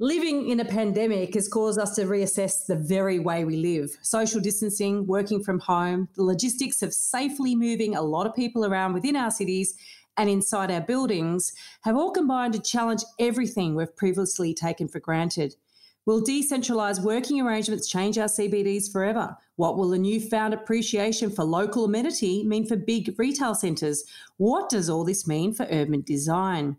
Living in a pandemic has caused us to reassess the very way we live. Social distancing, working from home, the logistics of safely moving a lot of people around within our cities and inside our buildings have all combined to challenge everything we've previously taken for granted. Will decentralised working arrangements change our CBDs forever? What will a newfound appreciation for local amenity mean for big retail centres? What does all this mean for urban design?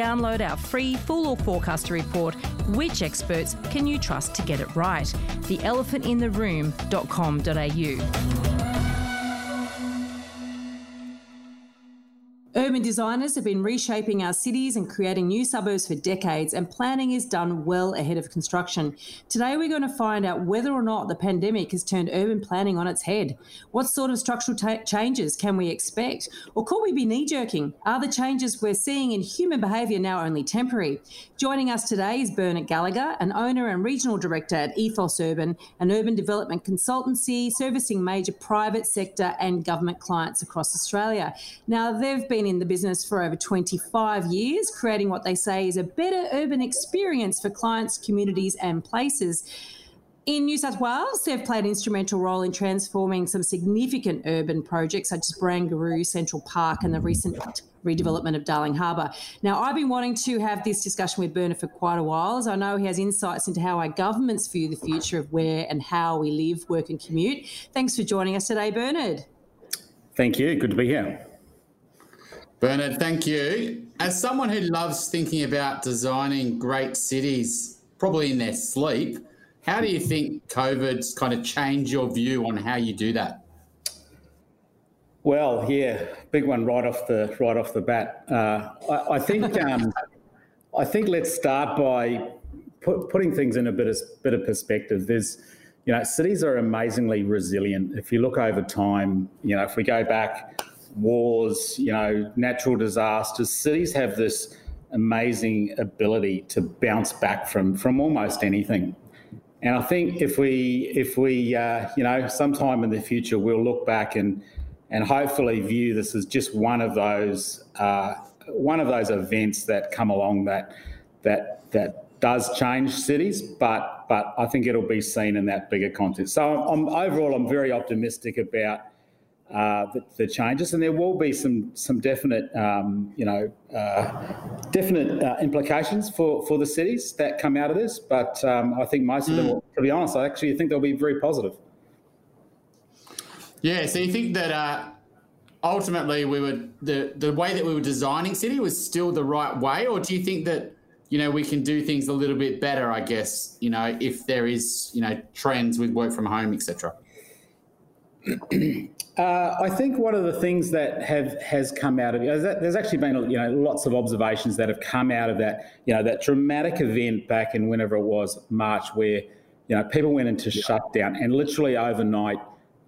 download our free Fool or Forecaster report, Which Experts Can You Trust to Get It Right? the theelephantintheroom.com.au. Urban designers have been reshaping our cities and creating new suburbs for decades, and planning is done well ahead of construction. Today, we're going to find out whether or not the pandemic has turned urban planning on its head. What sort of structural changes can we expect? Or could we be knee jerking? Are the changes we're seeing in human behaviour now only temporary? Joining us today is Bernard Gallagher, an owner and regional director at Ethos Urban, an urban development consultancy servicing major private sector and government clients across Australia. Now, they've been in the business for over 25 years, creating what they say is a better urban experience for clients, communities, and places. In New South Wales, they've played an instrumental role in transforming some significant urban projects such as Barangaroo, Central Park, and the recent redevelopment of Darling Harbour. Now, I've been wanting to have this discussion with Bernard for quite a while, as I know he has insights into how our governments view the future of where and how we live, work, and commute. Thanks for joining us today, Bernard. Thank you. Good to be here. Bernard, thank you. As someone who loves thinking about designing great cities, probably in their sleep, how do you think COVID's kind of changed your view on how you do that? Well, yeah, big one right off the right off the bat. Uh, I, I, think um, I think let's start by put, putting things in a bit of bit of perspective. There's you know cities are amazingly resilient. If you look over time, you know if we go back wars, you know, natural disasters. Cities have this amazing ability to bounce back from from almost anything. And I think if we if we uh, you know sometime in the future we'll look back and and hopefully view this as just one of those uh, one of those events that come along that that that does change cities, but but I think it'll be seen in that bigger context. So I'm, overall I'm very optimistic about uh, the, the, changes, and there will be some some definite um, you know uh, definite uh, implications for for the cities that come out of this. But um, I think most of them, will, to be honest, I actually think they'll be very positive. Yeah. So you think that uh, ultimately we would the the way that we were designing city was still the right way, or do you think that you know we can do things a little bit better? I guess you know if there is you know trends with work from home, etc. Uh, I think one of the things that have has come out of it, there's actually been you know lots of observations that have come out of that you know that dramatic event back in whenever it was March where you know people went into yeah. shutdown and literally overnight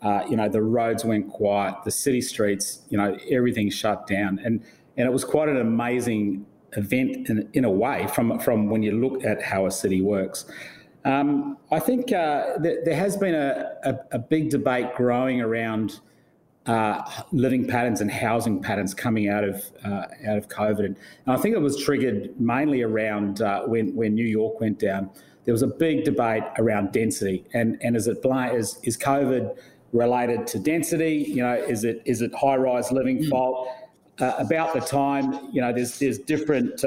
uh, you know the roads went quiet, the city streets you know everything shut down and and it was quite an amazing event in, in a way from from when you look at how a city works. Um, I think uh, th- there has been a, a, a big debate growing around uh, living patterns and housing patterns coming out of uh, out of COVID, and I think it was triggered mainly around uh, when when New York went down. There was a big debate around density, and and is it is is COVID related to density? You know, is it is it high rise living mm. fault? Uh, about the time, you know, there's there's different.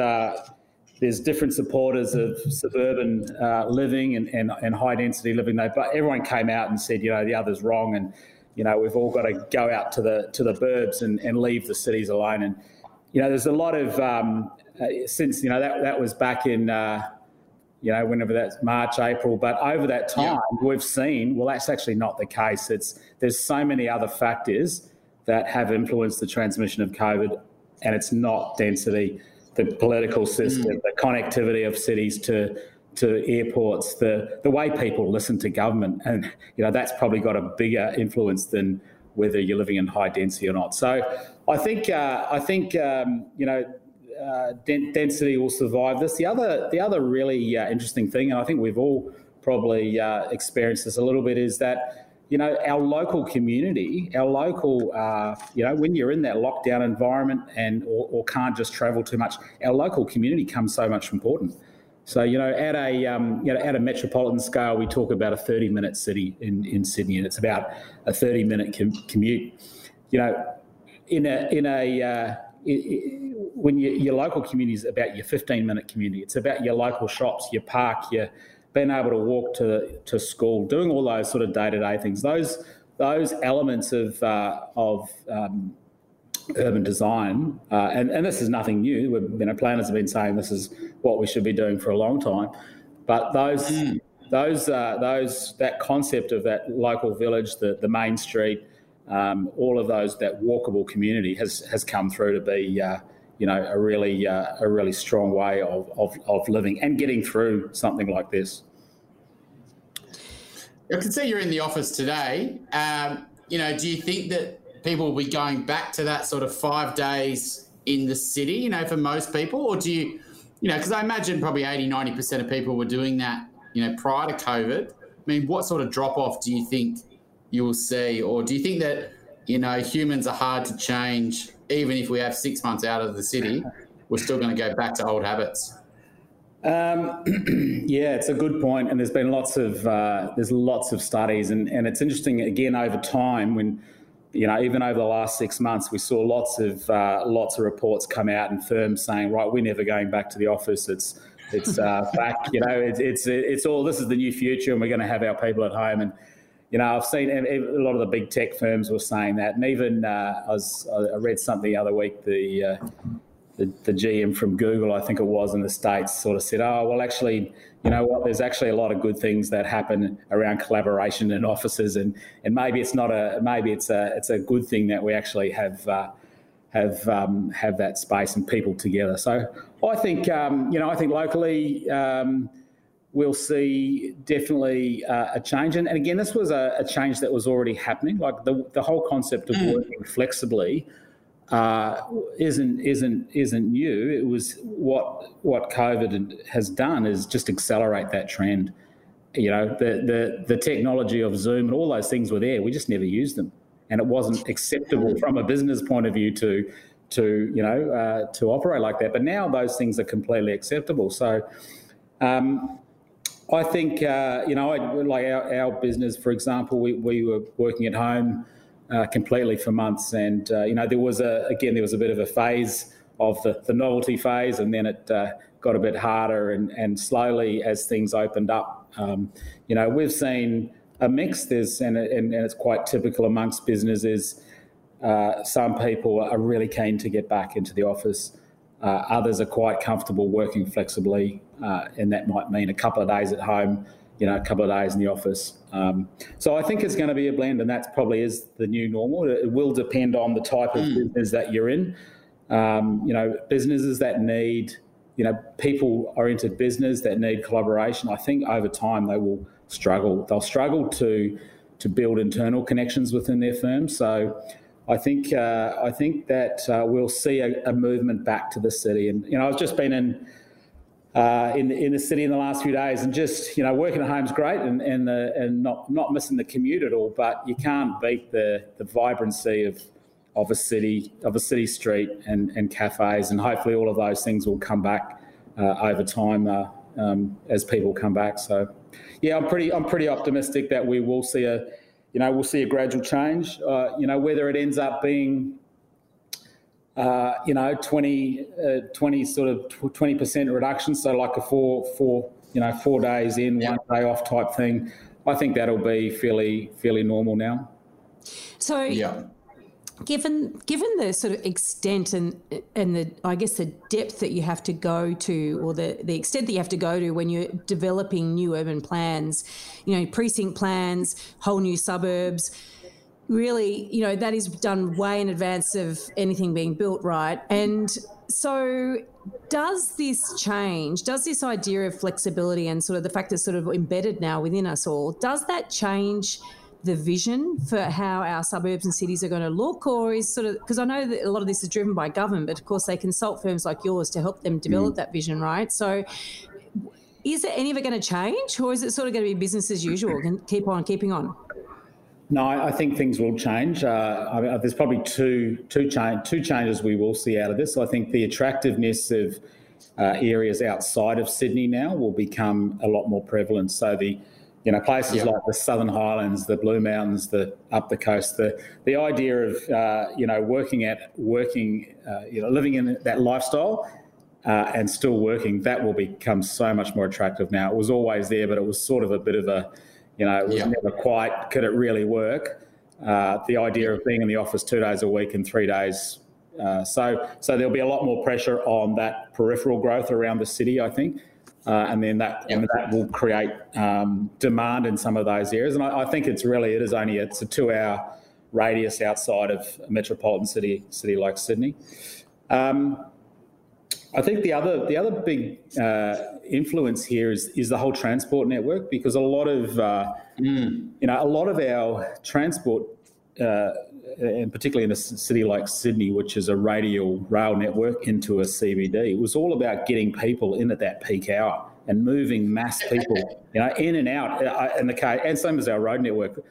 There's different supporters of suburban uh, living and, and, and high density living. They, but everyone came out and said, you know, the other's wrong, and you know, we've all got to go out to the to the burbs and, and leave the cities alone. And you know, there's a lot of um, uh, since you know that that was back in uh, you know whenever that's March, April. But over that time, yeah. we've seen well, that's actually not the case. It's there's so many other factors that have influenced the transmission of COVID, and it's not density. The political system, mm. the connectivity of cities to to airports, the the way people listen to government, and you know that's probably got a bigger influence than whether you're living in high density or not. So I think uh, I think um, you know. Uh, density will survive this. The other, the other really uh, interesting thing, and I think we've all probably uh, experienced this a little bit, is that you know, our local community, our local, uh, you know, when you're in that lockdown environment and or, or, can't just travel too much, our local community comes so much important. So, you know, at a um, you know at a metropolitan scale, we talk about a 30 minute city in, in Sydney, and it's about a 30 minute com- commute. You know, in a in a uh, it, it, when you, your local community is about your 15 minute community, it's about your local shops, your park, your being able to walk to, to school, doing all those sort of day to day things. Those those elements of uh, of um, urban design, uh, and, and this is nothing new. We've, you know, planners have been saying this is what we should be doing for a long time. But those mm. those uh, those that concept of that local village, the the main street, um, all of those that walkable community has has come through to be. Uh, you know, a really uh, a really strong way of, of, of living and getting through something like this. I can see you're in the office today. Um, you know, do you think that people will be going back to that sort of five days in the city, you know, for most people? Or do you, you know, because I imagine probably 80, 90% of people were doing that, you know, prior to COVID. I mean, what sort of drop off do you think you will see? Or do you think that, you know, humans are hard to change, even if we have six months out of the city, we're still going to go back to old habits? Um, yeah, it's a good point, and there's been lots of uh, there's lots of studies, and, and it's interesting again over time when you know even over the last six months we saw lots of uh, lots of reports come out and firms saying right we're never going back to the office. It's it's uh, back, you know, it's, it's it's all this is the new future, and we're going to have our people at home. And you know, I've seen a lot of the big tech firms were saying that, and even uh, I was I read something the other week the uh, the, the GM from Google, I think it was in the States, sort of said, oh, well, actually, you know what, there's actually a lot of good things that happen around collaboration in offices and, and maybe it's not a, maybe it's a, it's a good thing that we actually have, uh, have, um, have that space and people together. So I think, um, you know, I think locally, um, we'll see definitely uh, a change. And, and, again, this was a, a, change that was already happening. Like the, the whole concept of mm. working flexibly uh, isn't isn't isn't new. It was what what COVID has done is just accelerate that trend. You know, the the the technology of Zoom and all those things were there. We just never used them, and it wasn't acceptable from a business point of view to to you know uh, to operate like that. But now those things are completely acceptable. So. Um, I think uh, you know, like our, our business, for example, we, we were working at home uh, completely for months. And uh, you know, there was a again there was a bit of a phase of the, the novelty phase, and then it uh, got a bit harder. And, and slowly, as things opened up, um, you know, we've seen a mix. There's and, and, and it's quite typical amongst businesses. Uh, some people are really keen to get back into the office. Uh, others are quite comfortable working flexibly, uh, and that might mean a couple of days at home you know, a couple of days in the office. Um, so I think it's going to be a blend, and that probably is the new normal. It will depend on the type of mm. business that you're in. Um, you know, businesses that need, you know, people oriented business that need collaboration. I think over time they will struggle. They'll struggle to to build internal connections within their firm. So. I think uh, I think that uh, we'll see a, a movement back to the city, and you know I've just been in uh, in in the city in the last few days, and just you know working at home is great, and and the, and not not missing the commute at all. But you can't beat the the vibrancy of of a city of a city street and and cafes, and hopefully all of those things will come back uh, over time uh, um, as people come back. So yeah, I'm pretty I'm pretty optimistic that we will see a you know we'll see a gradual change. Uh, you know whether it ends up being uh, you know, 20, uh, 20 sort of 20% reduction. So like a four, four, you know, four days in, one day off type thing. I think that'll be fairly, fairly normal now. So, yeah. Given given the sort of extent and and the I guess the depth that you have to go to, or the, the extent that you have to go to when you're developing new urban plans, you know, precinct plans, whole new suburbs, really, you know, that is done way in advance of anything being built, right? And so, does this change? Does this idea of flexibility and sort of the fact that's sort of embedded now within us all, does that change? the vision for how our suburbs and cities are going to look, or is sort of because I know that a lot of this is driven by government, but of course they consult firms like yours to help them develop mm. that vision, right? So, is it any of it going to change, or is it sort of going to be business as usual and keep on keeping on? No, I think things will change. Uh, I mean, there's probably two two change two changes we will see out of this. I think the attractiveness of uh, areas outside of Sydney now will become a lot more prevalent. So the you know places like the Southern Highlands, the Blue Mountains, the up the coast, the the idea of uh, you know working at working uh, you know living in that lifestyle. Uh, and still working, that will become so much more attractive now. It was always there, but it was sort of a bit of a you know, it was yeah. never quite, could it really work? Uh, the idea of being in the office two days a week and three days. Uh, so, so there'll be a lot more pressure on that peripheral growth around the city, I think. Uh, and then that and that will create um, demand in some of those areas. And I, I, think it's really it is only it's a two-hour radius outside of a metropolitan city city like Sydney. Um, I think the other the other big uh, influence here is is the whole transport network because a lot of uh, mm. you know a lot of our transport, uh, and particularly in a city like Sydney, which is a radial rail network into a CBD, it was all about getting people in at that peak hour and moving mass people you know in and out uh, in the car, and same as our road network.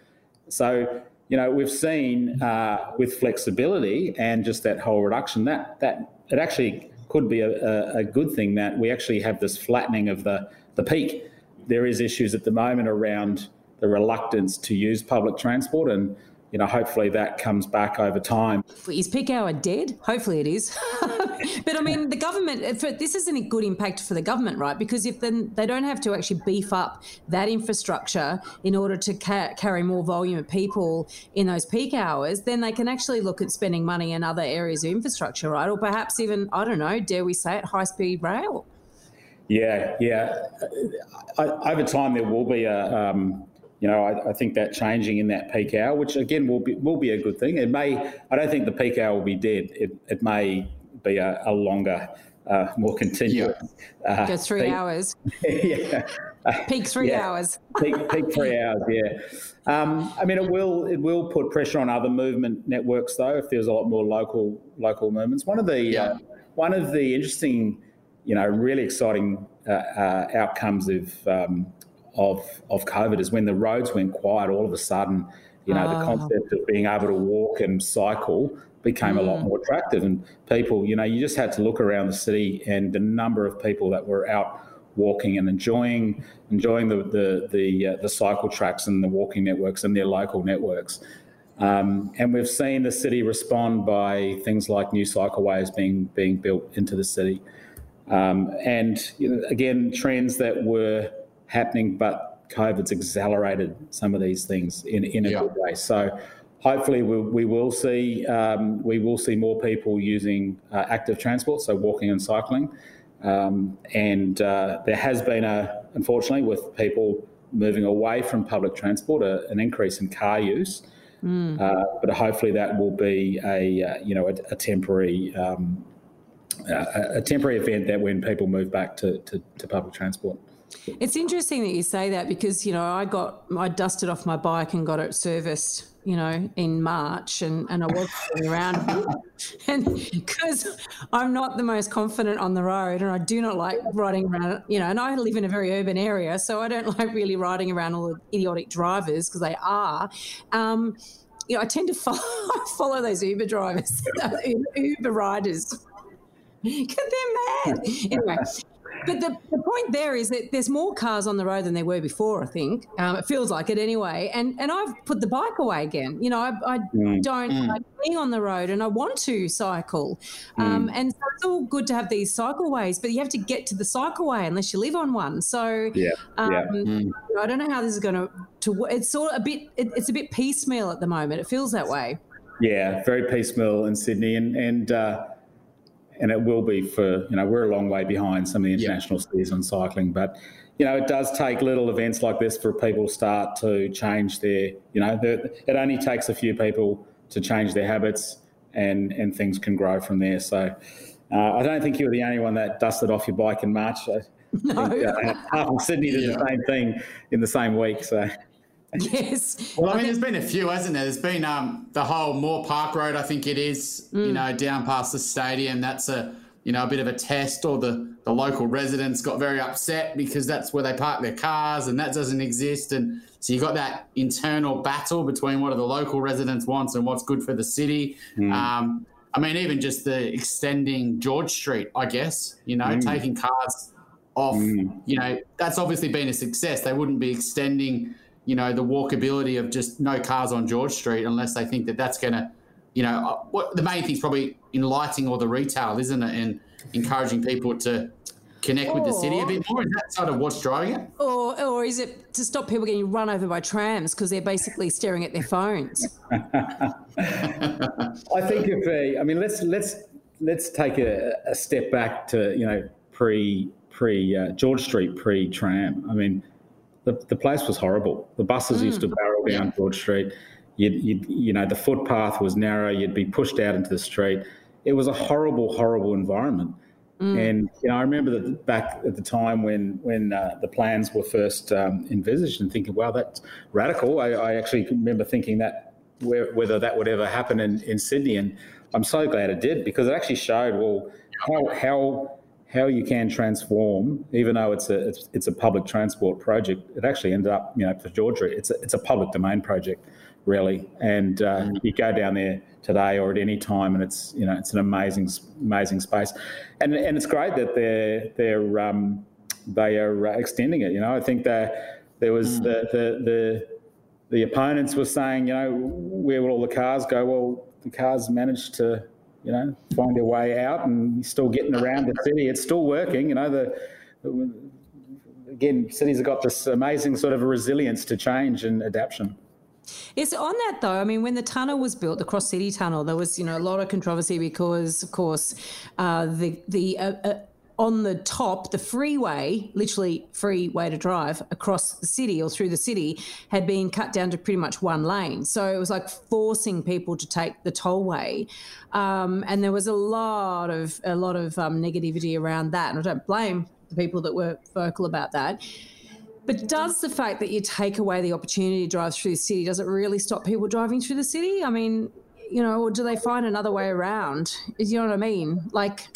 So you know we've seen uh, with flexibility and just that whole reduction that that it actually could be a, a, good thing that we actually have this flattening of the, the peak. There is issues at the moment around the reluctance to use public transport and you know, hopefully that comes back over time. Is peak hour dead? Hopefully it is. but I mean, the government, this isn't a good impact for the government, right? Because if then they don't have to actually beef up that infrastructure in order to ca- carry more volume of people in those peak hours, then they can actually look at spending money in other areas of infrastructure, right? Or perhaps even, I don't know, dare we say it, high speed rail. Yeah, yeah. I, over time, there will be a. Um, you know, I, I, think that changing in that peak hour, which again will be will be a good thing. It may, I don't think the peak hour will be dead. It, it may be a, a longer, uh, more continuous. Yeah. Uh, Just three peak. hours. yeah. Peak three yeah. hours. peak, peak three hours. Yeah. Um, I mean, it will it will put pressure on other movement networks though if there's a lot more local local movements. One of the yeah. uh, one of the interesting, you know, really exciting uh, uh, outcomes of um, of of COVID is when the roads went quiet. All of a sudden, you know, oh. the ah. concept of being able to walk and cycle became mm. a lot mm. more attractive. And people, you know, you just had to look around the city and the number of people that were out walking and enjoying enjoying the the the, uh, the cycle tracks and the walking networks and their local networks. Um, and we've seen the city respond by things like new cycleways being being built into the city. Um, and you know, again, trends that were happening, but COVID's accelerated some of these things in, in a yeah. good way. So hopefully we, we will see um, we will see more people using uh, active transport, so walking and cycling. Um, and uh, there has been a, unfortunately, with people moving away from public transport, a, an increase in car use. Mm. Uh, but hopefully that will be a uh, you know a, a temporary um, a, a, temporary event that when people move back to, to, to public transport. It's interesting that you say that because you know I got I dusted off my bike and got it serviced you know in March and and I was around and because I'm not the most confident on the road and I do not like riding around you know and I live in a very urban area so I don't like really riding around all the idiotic drivers because they are. Um, you know, I tend to follow, follow those Uber drivers, Uber riders. Because they're mad. Anyway, but the, the point there is that there's more cars on the road than there were before, I think. Um, it feels like it anyway. And and I've put the bike away again. You know, I, I mm. don't mm. like being on the road and I want to cycle. Um, mm. And so it's all good to have these cycleways, but you have to get to the cycleway unless you live on one. So yeah, um, yeah. Mm. I don't know how this is going to, to it's sort of a bit, it, it's a bit piecemeal at the moment. It feels that way. Yeah, very piecemeal in Sydney. And, and, uh, and it will be for you know we're a long way behind some of the international yeah. cities on cycling, but you know it does take little events like this for people to start to change their you know it only takes a few people to change their habits and and things can grow from there. So uh, I don't think you were the only one that dusted off your bike in March. I no. think uh, half of Sydney did yeah. the same thing in the same week. So. Yes. Well, I mean, there's been a few, hasn't there? There's been um, the whole Moore Park Road, I think it is, mm. you know, down past the stadium. That's a, you know, a bit of a test, or the, the local residents got very upset because that's where they park their cars and that doesn't exist. And so you got that internal battle between what are the local residents wants and what's good for the city. Mm. Um, I mean, even just the extending George Street, I guess, you know, mm. taking cars off, mm. you know, that's obviously been a success. They wouldn't be extending, you know, the walkability of just no cars on George Street unless they think that that's going to, you know, uh, what the main thing is probably enlightening all the retail, isn't it? And encouraging people to connect or, with the city a bit more? Is that sort of what's driving it? Or, or is it to stop people getting run over by trams because they're basically staring at their phones? I think if they, I mean, let's let's let's take a, a step back to you know pre pre uh, George Street pre tram. I mean, the, the place was horrible. The buses mm. used to barrel down. George Street. You'd, you'd, you know, the footpath was narrow. You'd be pushed out into the street. It was a horrible, horrible environment. Mm. And you know, I remember that back at the time when when uh, the plans were first um, envisaged, and thinking, "Wow, that's radical." I, I actually remember thinking that where, whether that would ever happen in, in Sydney, and I'm so glad it did because it actually showed well how how how you can transform, even though it's a it's, it's a public transport project. It actually ended up, you know, for Georgia, it's a, it's a public domain project, really. And uh, mm. you go down there today or at any time, and it's you know it's an amazing amazing space, and and it's great that they're they're um, they are uh, extending it. You know, I think that there was mm. the, the the the opponents were saying, you know, where will all the cars go? Well, the cars managed to you know, find their way out and still getting around the city. It's still working. You know, the, the again, cities have got this amazing sort of resilience to change and adaptation. Yes, on that though, I mean, when the tunnel was built, the Cross City Tunnel, there was you know a lot of controversy because, of course, uh, the the uh, uh, on the top, the freeway, literally free way to drive across the city or through the city, had been cut down to pretty much one lane. So it was like forcing people to take the tollway, um, and there was a lot of a lot of um, negativity around that. And I don't blame the people that were vocal about that. But does the fact that you take away the opportunity to drive through the city does it really stop people driving through the city? I mean, you know, or do they find another way around? You know what I mean? Like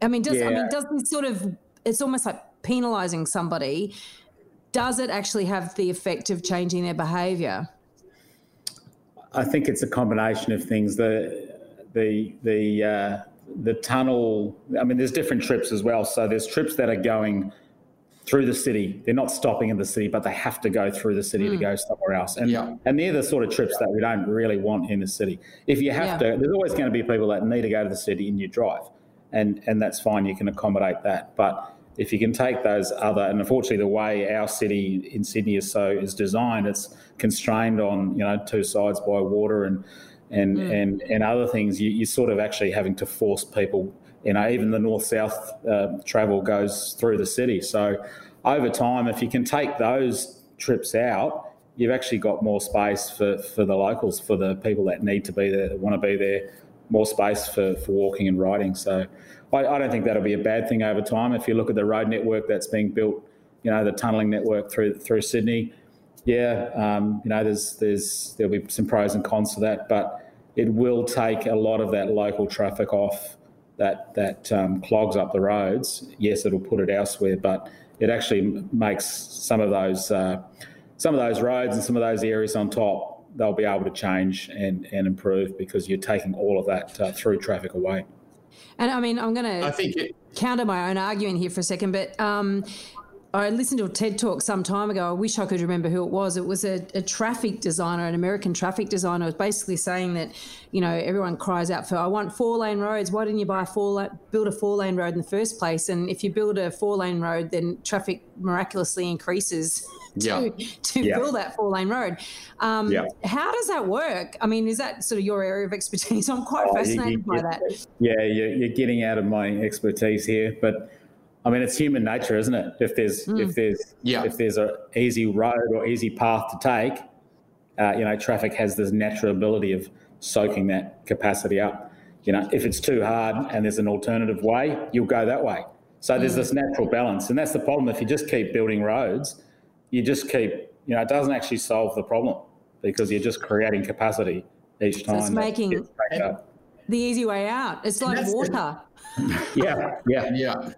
I mean, does yeah. I mean, does this sort of it's almost like penalizing somebody? Does it actually have the effect of changing their behaviour? I think it's a combination of things. The the the uh, the tunnel. I mean, there's different trips as well. So there's trips that are going through the city. They're not stopping in the city, but they have to go through the city mm. to go somewhere else. And yeah. and they're the sort of trips that we don't really want in the city. If you have yeah. to, there's always going to be people that need to go to the city and you drive and and that's fine. You can accommodate that, but if you can take those other and unfortunately the way our city in Sydney is so is designed, it's constrained on you know two sides by water and and mm. and and other things. You, you're sort of actually having to force people. You know, even the north south uh, travel goes through the city. So over time, if you can take those trips out, you've actually got more space for, for the locals, for the people that need to be there, that want to be there, more space for, for walking and riding. So I, I, don't think that'll be a bad thing over time. If you look at the road network that's being built, you know, the tunnelling network through through Sydney, yeah, um, you know, there's there's there'll be some pros and cons to that, but it will take a lot of that local traffic off that that um, clogs up the roads. Yes, it'll put it elsewhere, but it actually makes some of those uh, some of those roads and some of those areas on top they'll be able to change and, and improve because you're taking all of that uh, through traffic away. And I mean, I'm going to I think counter my own argument here for a second, but um, I listened to a TED talk some time ago. I wish I could remember who it was. It was a, a, traffic designer, an American traffic designer, was basically saying that, you know, everyone cries out for, I want four lane roads. Why didn't you buy a four build a four lane road in the first place? And if you build a four lane road, then traffic miraculously increases to, to Yeah. build that four lane road. Um, Yeah. How does that work? I mean, is that sort of your area of expertise? I'm quite Oh, you- fascinated you- by that. Yeah, you're, you're getting out of my expertise here, but I mean, it's human nature, isn't it? If there's if there's Yeah. if there's a easy road or easy path to take, uh, you know, traffic has this natural ability of soaking that capacity up. You know, if it's too hard and there's an alternative way, you'll go that way. So there's this natural balance, and that's the problem. If you just keep building roads, you just keep, you know, it doesn't actually solve the problem because you're just creating capacity each time. it's making- gets backed up. The easy way out. It's like that's the- water. Yeah, yeah. Yeah.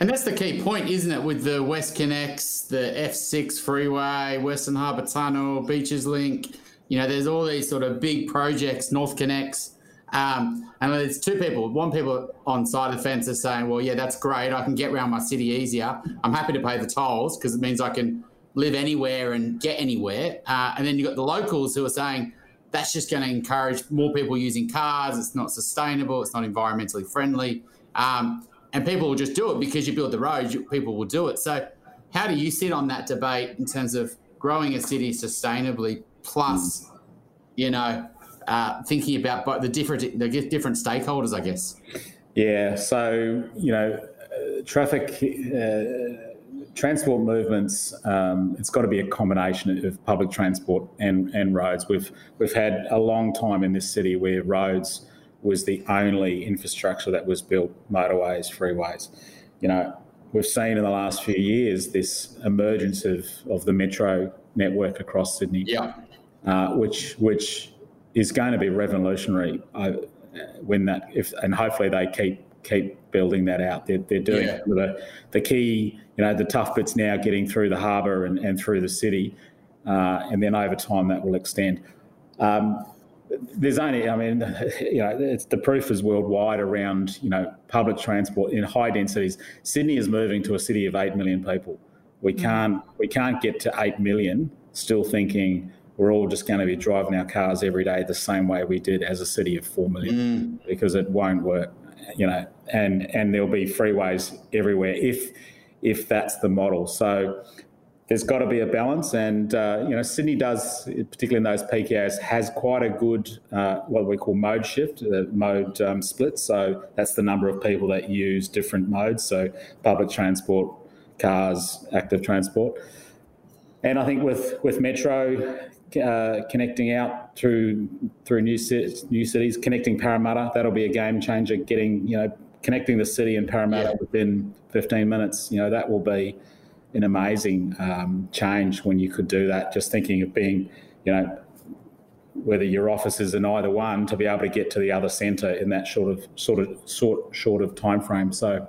And that's the key point, isn't it? With the WestConnex, the F6 freeway, Western Harbour Tunnel, Beaches Link, you know, there's all these sort of big projects, NorthConnex. Um, and there's two people. One people on side of the fence are saying, well, yeah, that's great. I can get around my city easier. I'm happy to pay the tolls because it means I can live anywhere and get anywhere. Uh, and then you've got the locals who are saying, that's just going to encourage more people using cars. It's not sustainable. It's not environmentally friendly. Um, and people will just do it because you build the road, you, people will do it. So, how do you sit on that debate in terms of growing a city sustainably, plus, you know, uh, thinking about bo- the different the different stakeholders, I guess. Yeah, so you know, uh, traffic, uh, transport movements. Um, it's got to be a combination of public transport and and roads. We've we've had a long time in this city where roads was the only infrastructure that was built, motorways, freeways. You know, we've seen in the last few years this emergence of of the metro network across Sydney Yeah, uh, which which is going to be revolutionary uh, when that if and hopefully they keep keep building that out. They're, they're doing Yeah. the the key, you know, the tough bits now getting through the harbour and, and through the city, uh, and then over time that will extend. Um, there's only, I mean, you know, it's, the proof is worldwide around, you know, public transport in high densities. Sydney is moving to a city of eight million people. We can't, we can't get to eight million still thinking we're all just going to be driving our cars every day the same way we did as a city of four million because it won't work, you know. And and there'll be freeways everywhere if if that's the model. So there's got to be a balance, and uh, you know Sydney does, particularly in those peak hours, has quite a good uh, what we call mode shift, uh, mode um, split. So that's the number of people that use different modes. So public transport, cars, active transport, and I think with with Metro uh, connecting out through through new cities, new cities, connecting Parramatta, that'll be a game changer. Getting you know connecting the city and Parramatta Yeah. within 15 minutes, you know that will be an amazing um, change when you could do that. Just thinking of being, you know, whether your office is in either one, to be able to get to the other centre in that sort of sort of sort short of time frame. So.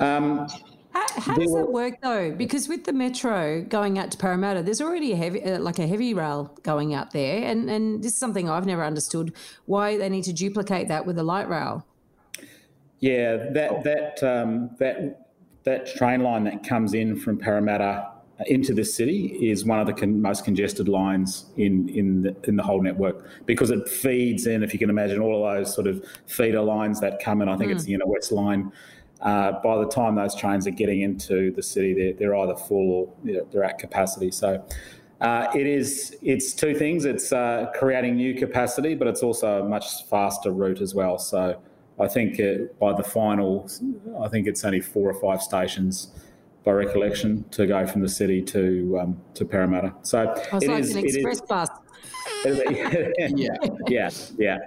Um, How, how does that work though? Because with the metro going out to Parramatta, there's already a heavy, uh, like a heavy rail going out there, and and this is something I've never understood why they need to duplicate that with a light rail. Yeah, that that um, that that train line that comes in from Parramatta into the city is one of the con- most congested lines in in the, in the whole network because it feeds in. If you can imagine all of those sort of feeder lines that come in, I think it's the inner west line. Uh, by the time those trains are getting into the city, they're, they're either full or they're, they're at capacity. So uh, it is it's two things. It's uh, creating new capacity, but it's also a much faster route as well. So I think uh, by the final, I think it's only four or five stations by recollection to go from the city to um, to Parramatta. So Oh, it's it like is- an it is- express bus. Yeah. yeah, yeah.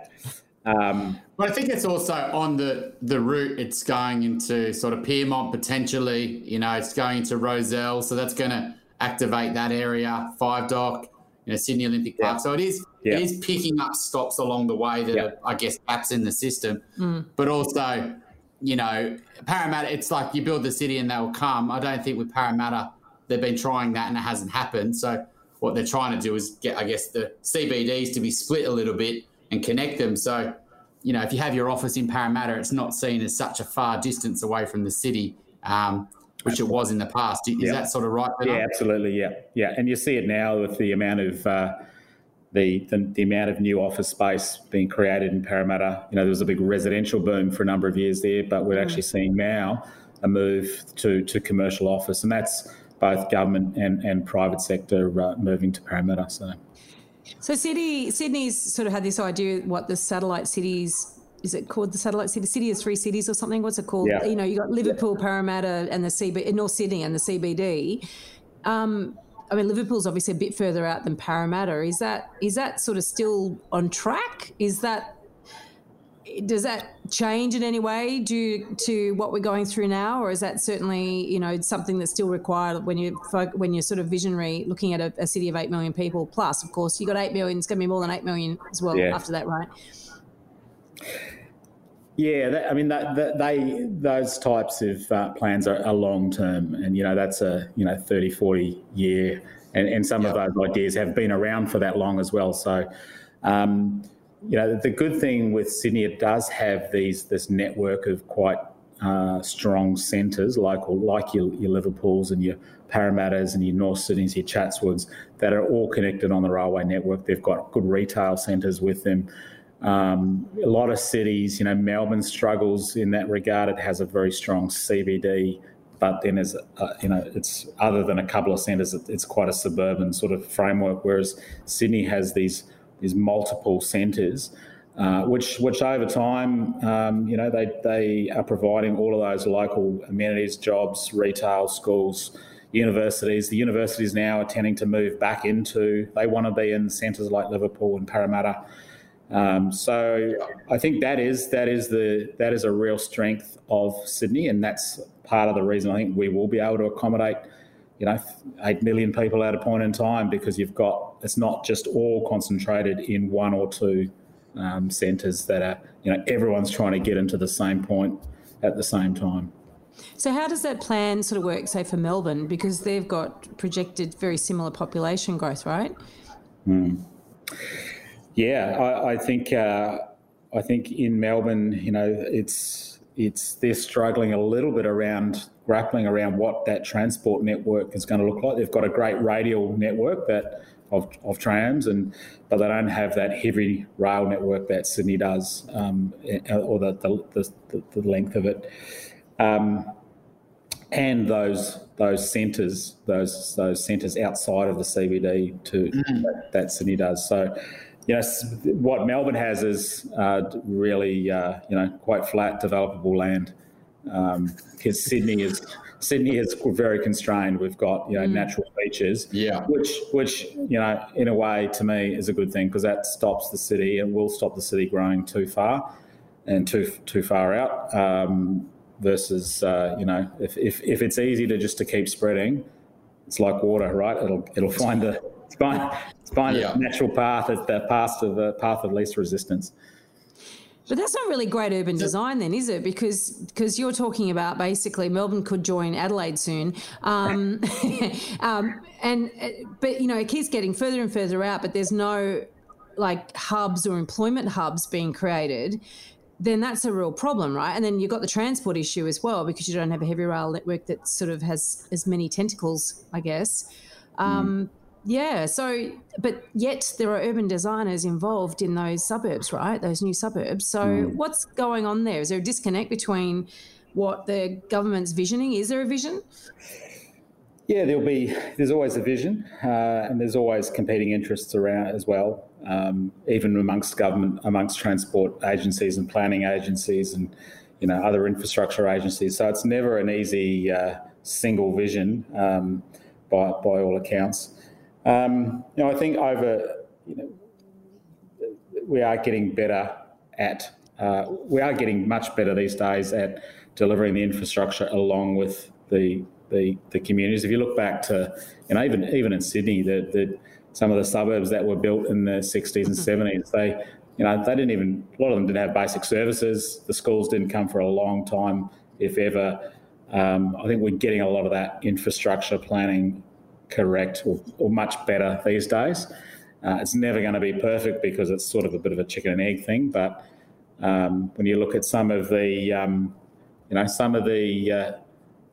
Um, But I think it's also on the the route it's going into sort of Pyrmont potentially. You know, it's going into Rozelle, so that's going to activate that area. Five Dock, you know, Sydney Olympic Park. So it is Yeah. it is picking up stops along the way that Yeah. are, I guess gaps in the system. Mm. But also, you know, Parramatta. It's like you build the city and they will come. I don't think with Parramatta they've been trying that and it hasn't happened. So what they're trying to do is get, I guess, the CBDs to be split a little bit and connect them. So you know, if you have your office in Parramatta, it's not seen as such a far distance away from the city, um, which it was in the past. Is Yeah. that sort of right? Yeah, absolutely. Yeah, yeah, and you see it now with the amount of uh, the, the the amount of new office space being created in Parramatta. You know, there was a big residential boom for a number of years there, but we're actually seeing now a move to to commercial office, and that's both government and, and private sector uh, moving to Parramatta. So. So Sydney, Sydney's sort of had this idea what the satellite cities is it called the satellite city? The city of three cities or something? What's it called? Yeah. You know, you got Liverpool. Parramatta, and the CB, North Sydney and the CBD. Um, I mean, Liverpool's obviously a bit further out than Parramatta. Is that is that sort of still on track? Is that does that change in any way due to what we're going through now, or is that certainly you know something that's still required when you when you're sort of visionary looking at a, a city of eight million people plus? Of course, you got eight million. It's going to be more than eight million as well yeah. after that, right? Yeah, that, I mean, that, that, they those types of uh, plans are, are long term, and you know that's a you know 30, 40 year, and, and some yep. of those ideas have been around for that long as well. So, um, you know, the good thing with Sydney, it does have these this network of quite uh, strong centres, like like your, your Liverpools and your Parramatta's and your North Sydney's, your Chatswoods, that are all connected on the railway network. They've got good retail centres with them. Um, a lot of cities, you know, Melbourne struggles in that regard. It has a very strong CBD, but then as uh, you know, it's other than a couple of centres, it's quite a suburban sort of framework. Whereas Sydney has these these multiple centres, uh, which which over time, um, you know, they they are providing all of those local amenities, jobs, retail, schools. Universities. The universities now are tending to move back into. They want to be in centres like Liverpool and Parramatta, um, so I think that is that is the that is a real strength of Sydney, and that's part of the reason I think we will be able to accommodate, you know, eight million people at a point in time because you've got it's not just all concentrated in one or two um, centres that are you know everyone's trying to get into the same point at the same time. So how does that plan sort of work, say for Melbourne, because they've got projected very similar population growth, right? Mm. Yeah, I, I think uh, I think in Melbourne, you know, it's it's they're struggling a little bit around grappling around what that transport network is going to look like. They've got a great radial network that of, of trams, and but they don't have that heavy rail network that Sydney does, um, or the, the, the, the, length of it. Um, and those those centres, those those centres outside of the CBD to mm. that, that Sydney does. So you know, what Melbourne has is uh, really, uh, you know, quite flat, developable land. Because um, Sydney is Sydney is very constrained. We've got you know mm. natural features, yeah, which which you know in a way to me is a good thing because that stops the city and will stop the city growing too far and too too far out. Um, versus uh, you know if, if if it's easy to just to keep spreading, it's like water, right? It'll it'll find the find, find yeah. a natural path as the path of the path of least resistance. But that's not really great urban design, then, is it? Because because you're talking about basically Melbourne could join Adelaide soon, um, um, and but you know it keeps getting further and further out. But there's no like hubs or employment hubs being created. Then that's a real problem, right? And then you've got the transport issue as well because you don't have a heavy rail network that sort of has as many tentacles, I guess. Um, mm. Yeah. So, but yet there are urban designers involved in those suburbs, right? Those new suburbs. So, mm. what's going on there? Is there a disconnect between what the government's visioning? Is there a vision? Yeah, there'll be. There's always a vision, uh, and there's always competing interests around as well, um, even amongst government, amongst transport agencies and planning agencies, and you know other infrastructure agencies. So it's never an easy uh, single vision um, by by all accounts. Um, you know, I think over, you know, we are getting better at, uh, we are getting much better these days at delivering the infrastructure along with the the, the communities. If you look back to, you know, even even in Sydney, the, the some of the suburbs that were built in the 60s and 70s, they, you know, they didn't even, a lot of them didn't have basic services. The schools didn't come for a long time, if ever. Um, I think we're getting a lot of that infrastructure planning correct or, or much better these days. Uh, it's never going to be perfect because it's sort of a bit of a chicken and egg thing. But um, when you look at some of the, um, you know, some of the uh,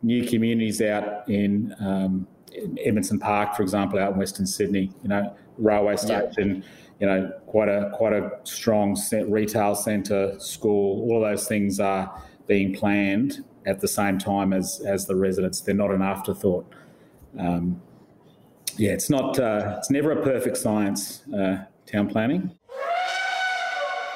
new communities out in, um, in, Edmondson Park, for example, out in Western Sydney, you know, railway station, you know, quite a quite a strong retail centre, school. All of those things are being planned at the same time as as the residents. They're not an afterthought. um, yeah, it's not. Uh, it's never a perfect science. Uh, town planning.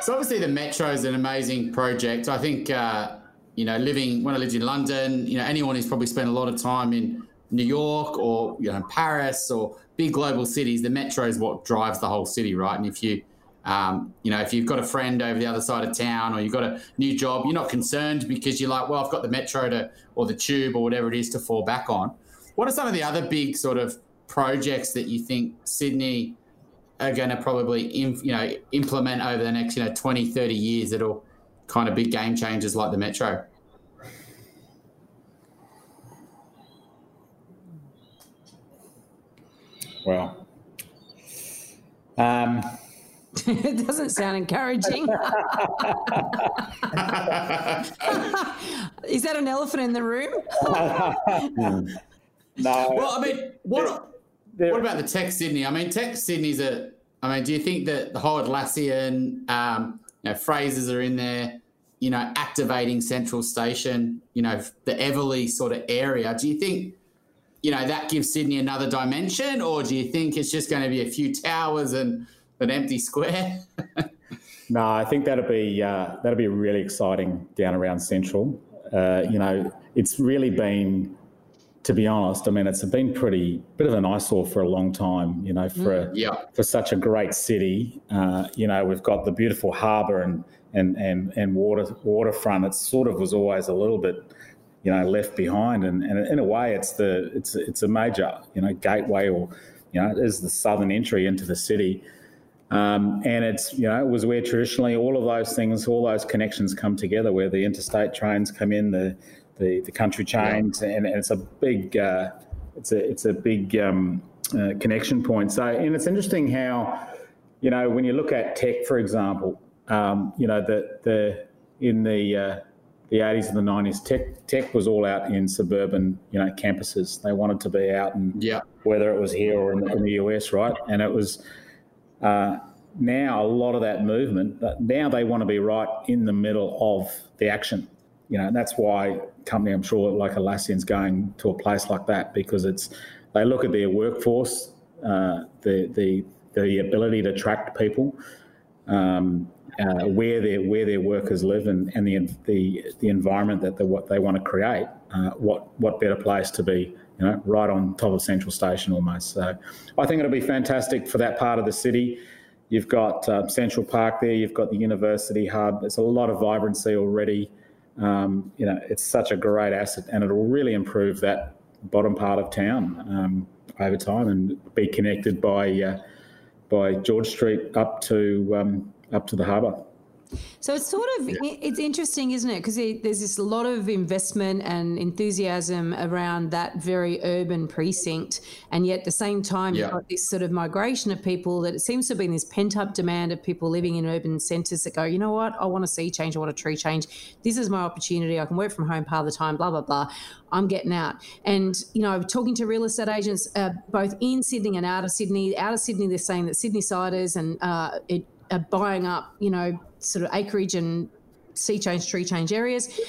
So obviously the metro is an amazing project. I think uh, you know, living when I lived in London, you know, anyone who's probably spent a lot of time in New York or you know Paris or big global cities, the metro is what drives the whole city, right? And if you um, you know, if you've got a friend over the other side of town or you've got a new job, you're not concerned because you're like, well, I've got the metro to or the tube or whatever it is to fall back on. What are some of the other big sort of projects that you think Sydney are going to probably you know implement over the next you know 20 30 years that'll kind of be game changers like the metro well um, it doesn't sound encouraging. Is that an elephant in the room? no. Well, I mean, what what about the Tech Sydney? I mean, Tech Sydney's a. I mean, do you think that the whole Atlassian, um, you know, phrases are in there? You know, activating Central Station. You know, the Eveleigh sort of area. Do you think? You know that gives Sydney another dimension, or do you think it's just going to be a few towers and an empty square? no, I think that'll be uh, that'll be really exciting down around Central. Uh, you know, it's really been to be honest, I mean, it's been pretty bit of an eyesore for a long time. You know, for mm, yeah. for such a great city. Uh, you know, we've got the beautiful harbour and and and and water waterfront. It sort of was always a little bit, you know, left behind. And, and in a way, it's the it's it's a major you know gateway or you know it is the southern entry into the city. Um, and it's you know it was where traditionally all of those things, all those connections come together, where the interstate trains come in, the the, the country chains, yeah. and, and, it's a big uh, it's a it's a big um, uh, connection point. So, and it's interesting how you know when you look at tech, for example, um, you know the the in the uh, the 80s and the 90s, tech tech was all out in suburban, you know, campuses. They wanted to be out, and yeah. whether it was here or in, in the US, right? And it was uh, now a lot of that movement. Now they want to be right in the middle of the action you know, and that's why company I'm sure like Atlassian's going to a place like that because it's they look at their workforce, uh, the the the ability to attract people, um, uh, where their where their workers live, and, and the the the environment that they what they want to create. Uh, what what better place to be, you know, right on top of Central Station almost. So, I think it'll be fantastic for that part of the city. You've got uh, Central Park there. You've got the University Hub. There's a lot of vibrancy already um, you know, it's such a great asset, and it'll really improve that bottom part of town um, over time, and be connected by uh, by George Street up to um, up to the harbour. So it's sort of yeah. it's interesting, isn't it? Because there's this lot of investment and enthusiasm around that very urban precinct, and yet at the same time, yeah. you've got this sort of migration of people that it seems to have been this pent up demand of people living in urban centres that go, you know what, I want to see change, I want a tree change. This is my opportunity. I can work from home part of the time. Blah blah blah. I'm getting out. And you know, talking to real estate agents uh, both in Sydney and out of Sydney. Out of Sydney, they're saying that Sydney siders and uh, it are buying up, you know, sort of acreage and sea change, tree change areas.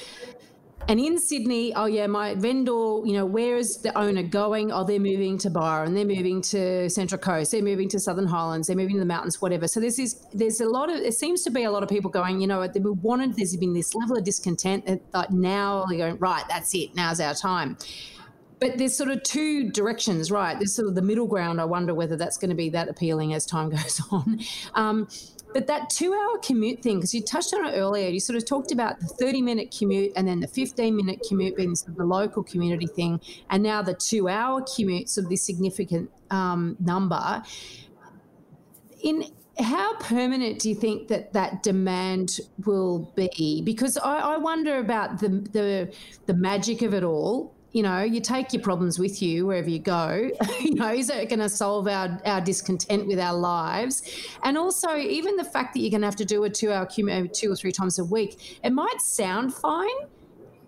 And in Sydney, oh yeah, my vendor, you know, where is the owner going? Oh, they're moving to Byron, they're moving to Central Coast, they're moving to Southern Highlands, they're moving to the mountains, whatever. So there's this, there's a lot of, it seems to be a lot of people going, you know, they wanted, there's been this level of discontent uh, that now they're going, right, that's it, now's our time. But there's sort of two directions, right? There's sort of the middle ground. I wonder whether that's going to be that appealing as time goes on. Um, but that two hour commute thing, because you touched on it earlier, you sort of talked about the 30 minute commute and then the 15 minute commute being sort of the local community thing, and now the two hour commute, sort of this significant um, number. In how permanent do you think that that demand will be? Because I, I wonder about the, the the magic of it all you know, you take your problems with you wherever you go. you know, is it going to solve our, our discontent with our lives? And also, even the fact that you're going to have to do a two hour commute two or three times a week, it might sound fine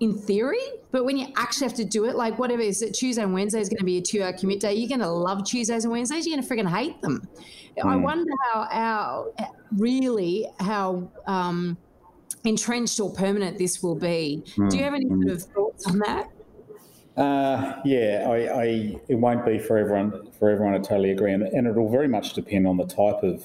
in theory, but when you actually have to do it, like whatever is it, Tuesday and Wednesday is going to be a two hour commute day, you're going to love Tuesdays and Wednesdays, you're going to freaking hate them. Mm. I wonder how, how really, how, um, entrenched or permanent this will be. Mm. Do you have any sort of thoughts on that? Uh, yeah, I, I, it won't be for everyone. For everyone, I totally agree, and, and it'll very much depend on the type of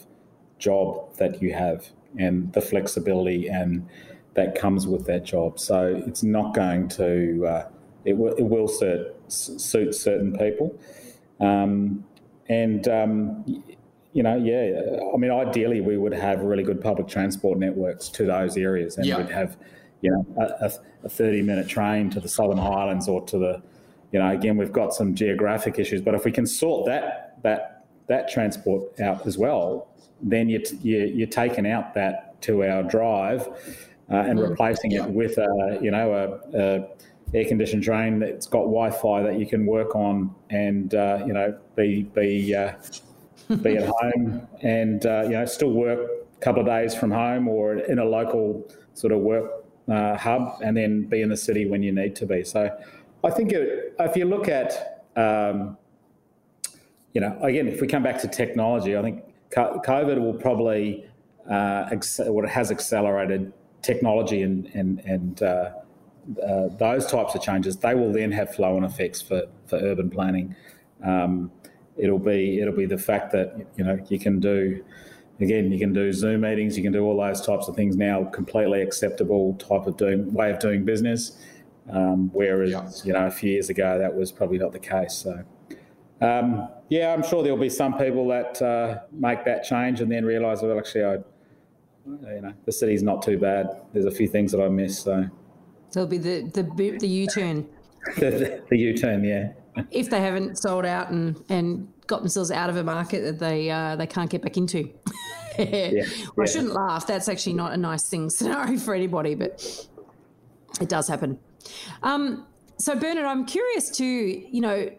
job that you have and the flexibility and that comes with that job. So it's not going to. Uh, it, w- it will suit, suit certain people, um, and um, you know, yeah. I mean, ideally, we would have really good public transport networks to those areas, and we'd have you know, a, a 30 minute train to the Southern Highlands or to the, you know, again, we've got some geographic issues, but if we can sort that, that, that transport out as well, then you're, you're, taking out that two hour drive uh, and mm-hmm. replacing yeah. it with a, you know, a, a air conditioned train that's got Wi-Fi that you can work on and uh, you know be be uh, be at home and uh, you know still work a couple of days from home or in a local sort of work uh, hub and then be in the city when you need to be. So I think it, if you look at, um, you know, again, if we come back to technology, I think COVID will probably, uh, what it has accelerated technology and, and, and uh, uh, those types of changes, they will then have flow on effects for, for urban planning. Um, it'll be it'll be the fact that you know you can do again, you can do Zoom meetings, you can do all those types of things now, completely acceptable type of doing way of doing business. Um, whereas yeah. you know a few years ago that was probably not the case. So um, yeah, I'm sure there'll be some people that uh, make that change and then realise well actually I you know the city's not too bad. There's a few things that I miss. So so it'll be the the the U-turn. the, the U-turn, yeah. if they haven't sold out and and got themselves out of a market that they uh, they can't get back into. yeah, well, I shouldn't laugh. That's actually not a nice thing scenario for anybody, but it does happen. Um, so Bernard, I'm curious too. You know,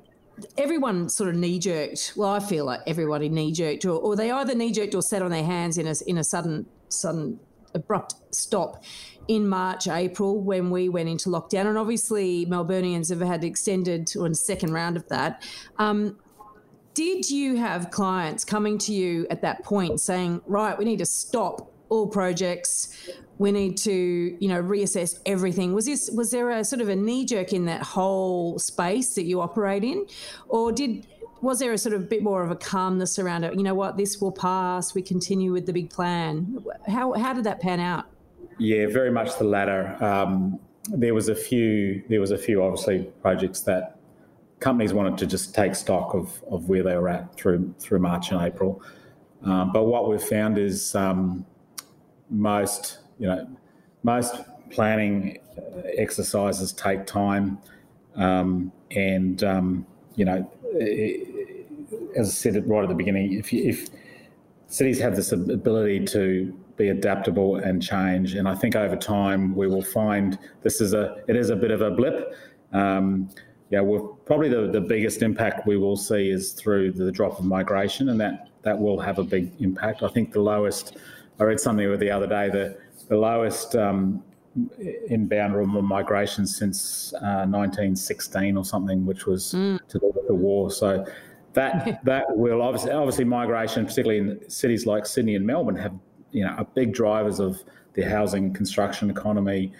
everyone sort of knee jerked. Well, I feel like everybody knee jerked, or, or they either knee jerked or sat on their hands in a in a sudden sudden abrupt stop in March, April when we went into lockdown. And obviously, Melburnians have had extended or a second round of that. Um, did you have clients coming to you at that point saying, right, we need to stop all projects, we need to, you know, reassess everything? Was this was there a sort of a knee jerk in that whole space that you operate in, or did was there a sort of bit more of a calmness around it? You know what, this will pass. We continue with the big plan. How how did that pan out? Yeah, very much the latter. Um, there was a few. There was a few obviously projects that companies wanted to just take stock of, of where they were at through through March and April. Um, but what we've found is um, most you know most planning exercises take time, um, and um, you know it, as I said right at the beginning, if you, if cities have this ability to be adaptable and change, and I think over time we will find this is a it is a bit of a blip. Um, yeah, well, probably the, the biggest impact we will see is through the drop of migration, and that, that will have a big impact. I think the lowest, I read something the other day, the, the lowest um, inbound migration since uh, 1916 or something, which was mm. to do with the war. So that that will obviously obviously migration, particularly in cities like Sydney and Melbourne, have you know are big drivers of the housing construction economy.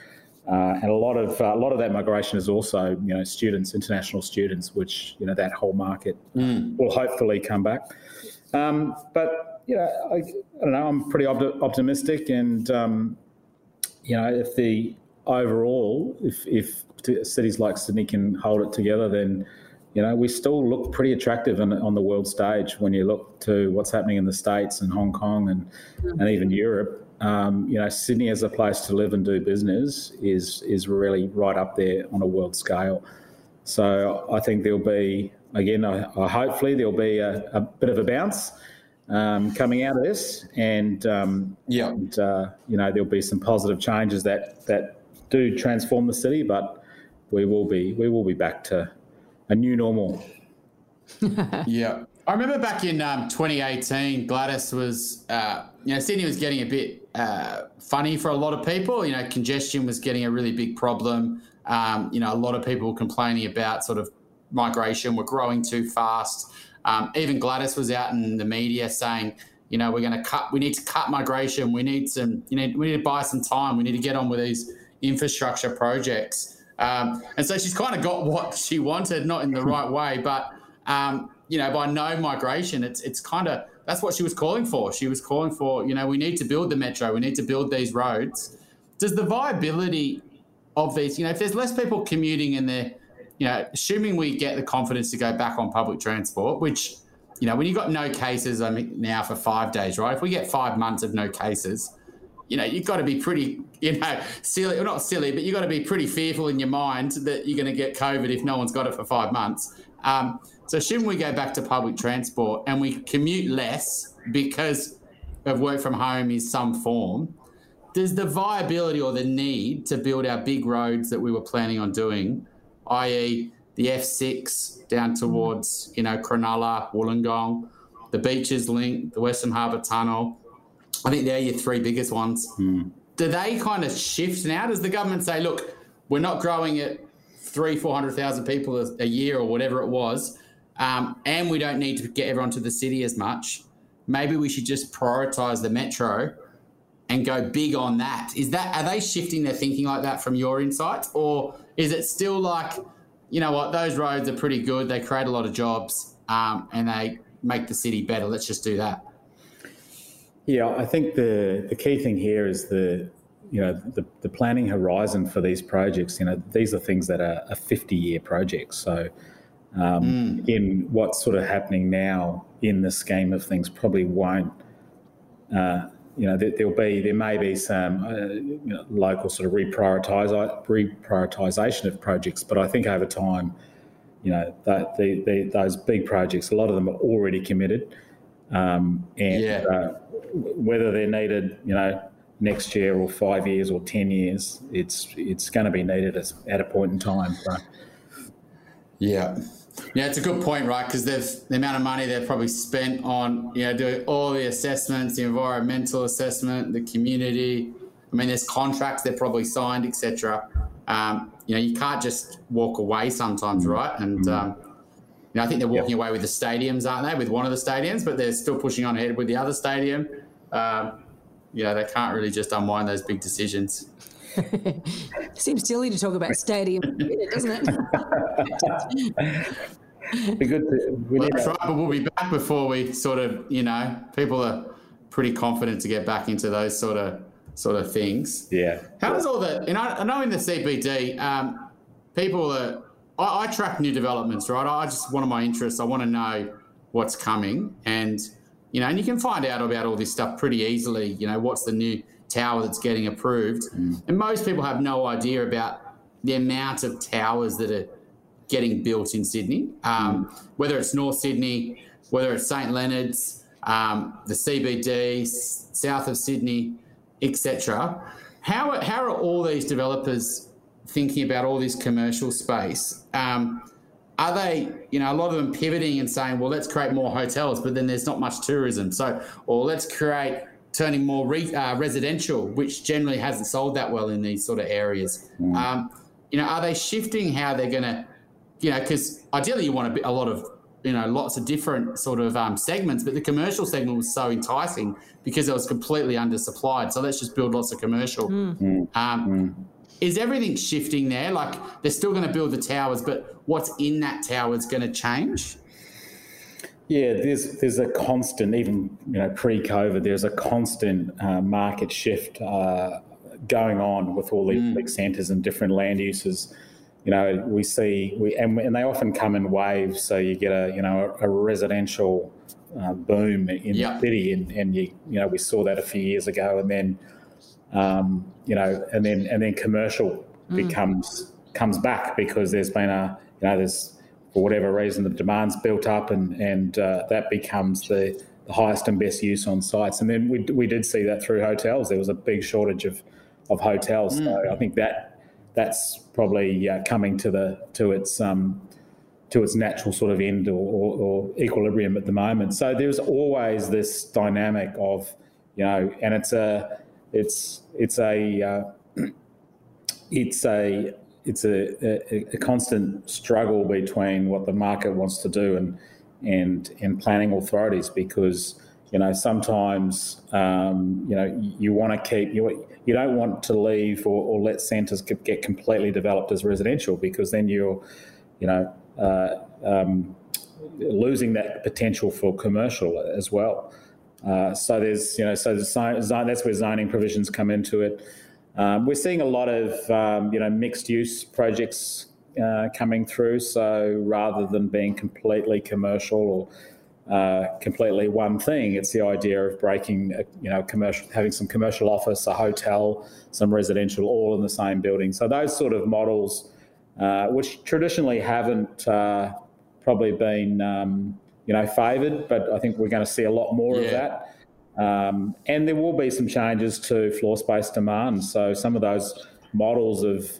Uh, and a lot of uh, a lot of that migration is also you know students, international students, which you know that whole market mm. will hopefully come back. Um, but you know, I, I, don't know. I'm pretty op- optimistic, and um, you know, if the overall, if if cities like Sydney can hold it together, then you know we still look pretty attractive in, on the world stage when you look to what's happening in the states and Hong Kong and mm. and even Europe um, you know, Sydney as a place to live and do business is is really right up there on a world scale. So I think there'll be again, I, I hopefully there'll be a, a, bit of a bounce um, coming out of this, and um, yeah, and, uh, you know, there'll be some positive changes that that do transform the city, but. we will be we will be back to a new normal. yeah. I remember back in um, 2018, Gladys was, uh, you know, Sydney was getting a bit uh, funny for a lot of people. You know, congestion was getting a really big problem. Um, you know, a lot of people complaining about sort of migration. We're growing too fast. Um, even Gladys was out in the media saying, you know, we're going to cut. We need to cut migration. We need some. You know, we need to buy some time. We need to get on with these infrastructure projects. Um, and so she's kind of got what she wanted, not in the right way, but um, you know, by no migration, it's it's kind of that's what she was calling for. She was calling for, you know, we need to build the metro. We need to build these roads. Does the viability of these, you know, if there's less people commuting and they're, you know, assuming we get the confidence to go back on public transport, which, you know, when you've got no cases, I mean, now for five days, right? If we get five months of no cases, you know, you've got to be pretty, you know, silly, or not silly, but you've got to be pretty fearful in your mind that you're going to get COVID if no one's got it for five months. Um, so, shouldn't we go back to public transport and we commute less because of work from home is some form? Does the viability or the need to build our big roads that we were planning on doing, i.e., the F6 down towards, you know, Cronulla, Wollongong, the Beaches Link, the Western Harbour Tunnel, I think they're your three biggest ones. Mm. Do they kind of shift now? Does the government say, look, we're not growing at three, 400,000 people a, a, year or whatever it was, um, and we don't need to get everyone to the city as much. Maybe we should just prioritise the metro and go big on that. Is that are they shifting their thinking like that from your insights, or is it still like, you know what, those roads are pretty good, they create a lot of jobs, um, and they make the city better. Let's just do that. Yeah, I think the the key thing here is the you know the, the planning horizon for these projects. You know, these are things that are, a 50 year projects. So, um, mm. in what's sort of happening now in the scheme of things, probably won't. Uh, you know, there, will be there may be some uh, you know, local sort of reprioritize reprioritization of projects, but I think over time, you know, that the, the, those big projects, a lot of them are already committed, um, and yeah. uh, whether they're needed, you know, next year or five years or ten years, it's it's going to be needed at a point in time. Right? Yeah. Yeah, it's a good point, right? Because they've the amount of money they've probably spent on you know doing all the assessments, the environmental assessment, the community. I mean, there's contracts they've probably signed, etc. Um, you know, you can't just walk away sometimes, mm. right? And mm. um, you know, I think they're walking yep. away with the stadiums, aren't they? With one of the stadiums, but they're still pushing on ahead with the other stadium. Um, you know, they can't really just unwind those big decisions. Seems silly to talk about stadium, doesn't it? be good to, we well, that's right, but we'll be back before we sort of, you know, people are pretty confident to get back into those sort of sort of things. Yeah. How does all that? And I, I know in the CBD, um, people are I, I track new developments, right? I just one of my interests. I want to know what's coming, and you know, and you can find out about all this stuff pretty easily. You know, what's the new tower that's getting approved, mm. and most people have no idea about the amount of towers that are getting built in Sydney, um, mm. whether it's North Sydney, whether it's St Leonards, um, the CBD, south of Sydney, etc. How, how are all these developers thinking about all this commercial space, um, are they, you know, a lot of them pivoting and saying, well, let's create more hotels, but then there's not much tourism. So, or let's create turning more re, uh, residential, which generally hasn't sold that well in these sort of areas. Mm. Um, you know, are they shifting how they're going to, you know, because ideally you want a, bit, a lot of, you know, lots of different sort of um, segments, but the commercial segment was so enticing because it was completely undersupplied. So let's just build lots of commercial. Mm. Um, mm is everything shifting there? Like they're still going to build the towers, but what's in that tower is going to change? Yeah, there's there's a constant, even you know pre-COVID, there's a constant uh, market shift uh, going on with all these mm. big centres and different land uses. You know, we see we and, and they often come in waves. So you get a you know a, a residential uh, boom in yep. the city, and, and you you know we saw that a few years ago, and then um, you know, and then and then commercial mm. becomes comes back because there's been a you know there's for whatever reason the demand's built up and and uh, that becomes the, the highest and best use on sites. And then we we did see that through hotels. There was a big shortage of of hotels. Mm. So I think that that's probably uh, coming to the to its um, to its natural sort of end or, or, or, equilibrium at the moment. So there's always this dynamic of, you know, and it's a it's it's a uh, it's a it's a, a, a, constant struggle between what the market wants to do and and and planning authorities because you know sometimes um, you know you want to keep you you don't want to leave or, or let centres get completely developed as residential because then you're you know uh, um, losing that potential for commercial as well. Uh, so there's you know so the zone, that's where zoning provisions come into it. Um, we're seeing a lot of um, you know mixed use projects uh, coming through. So rather than being completely commercial or uh, completely one thing, it's the idea of breaking a, you know commercial, having some commercial office, a hotel, some residential, all in the same building. So those sort of models, uh, which traditionally haven't uh, probably been um, you know favoured, but I think we're going to see a lot more yeah. of that. Um, and there will be some changes to floor space demand. So some of those models of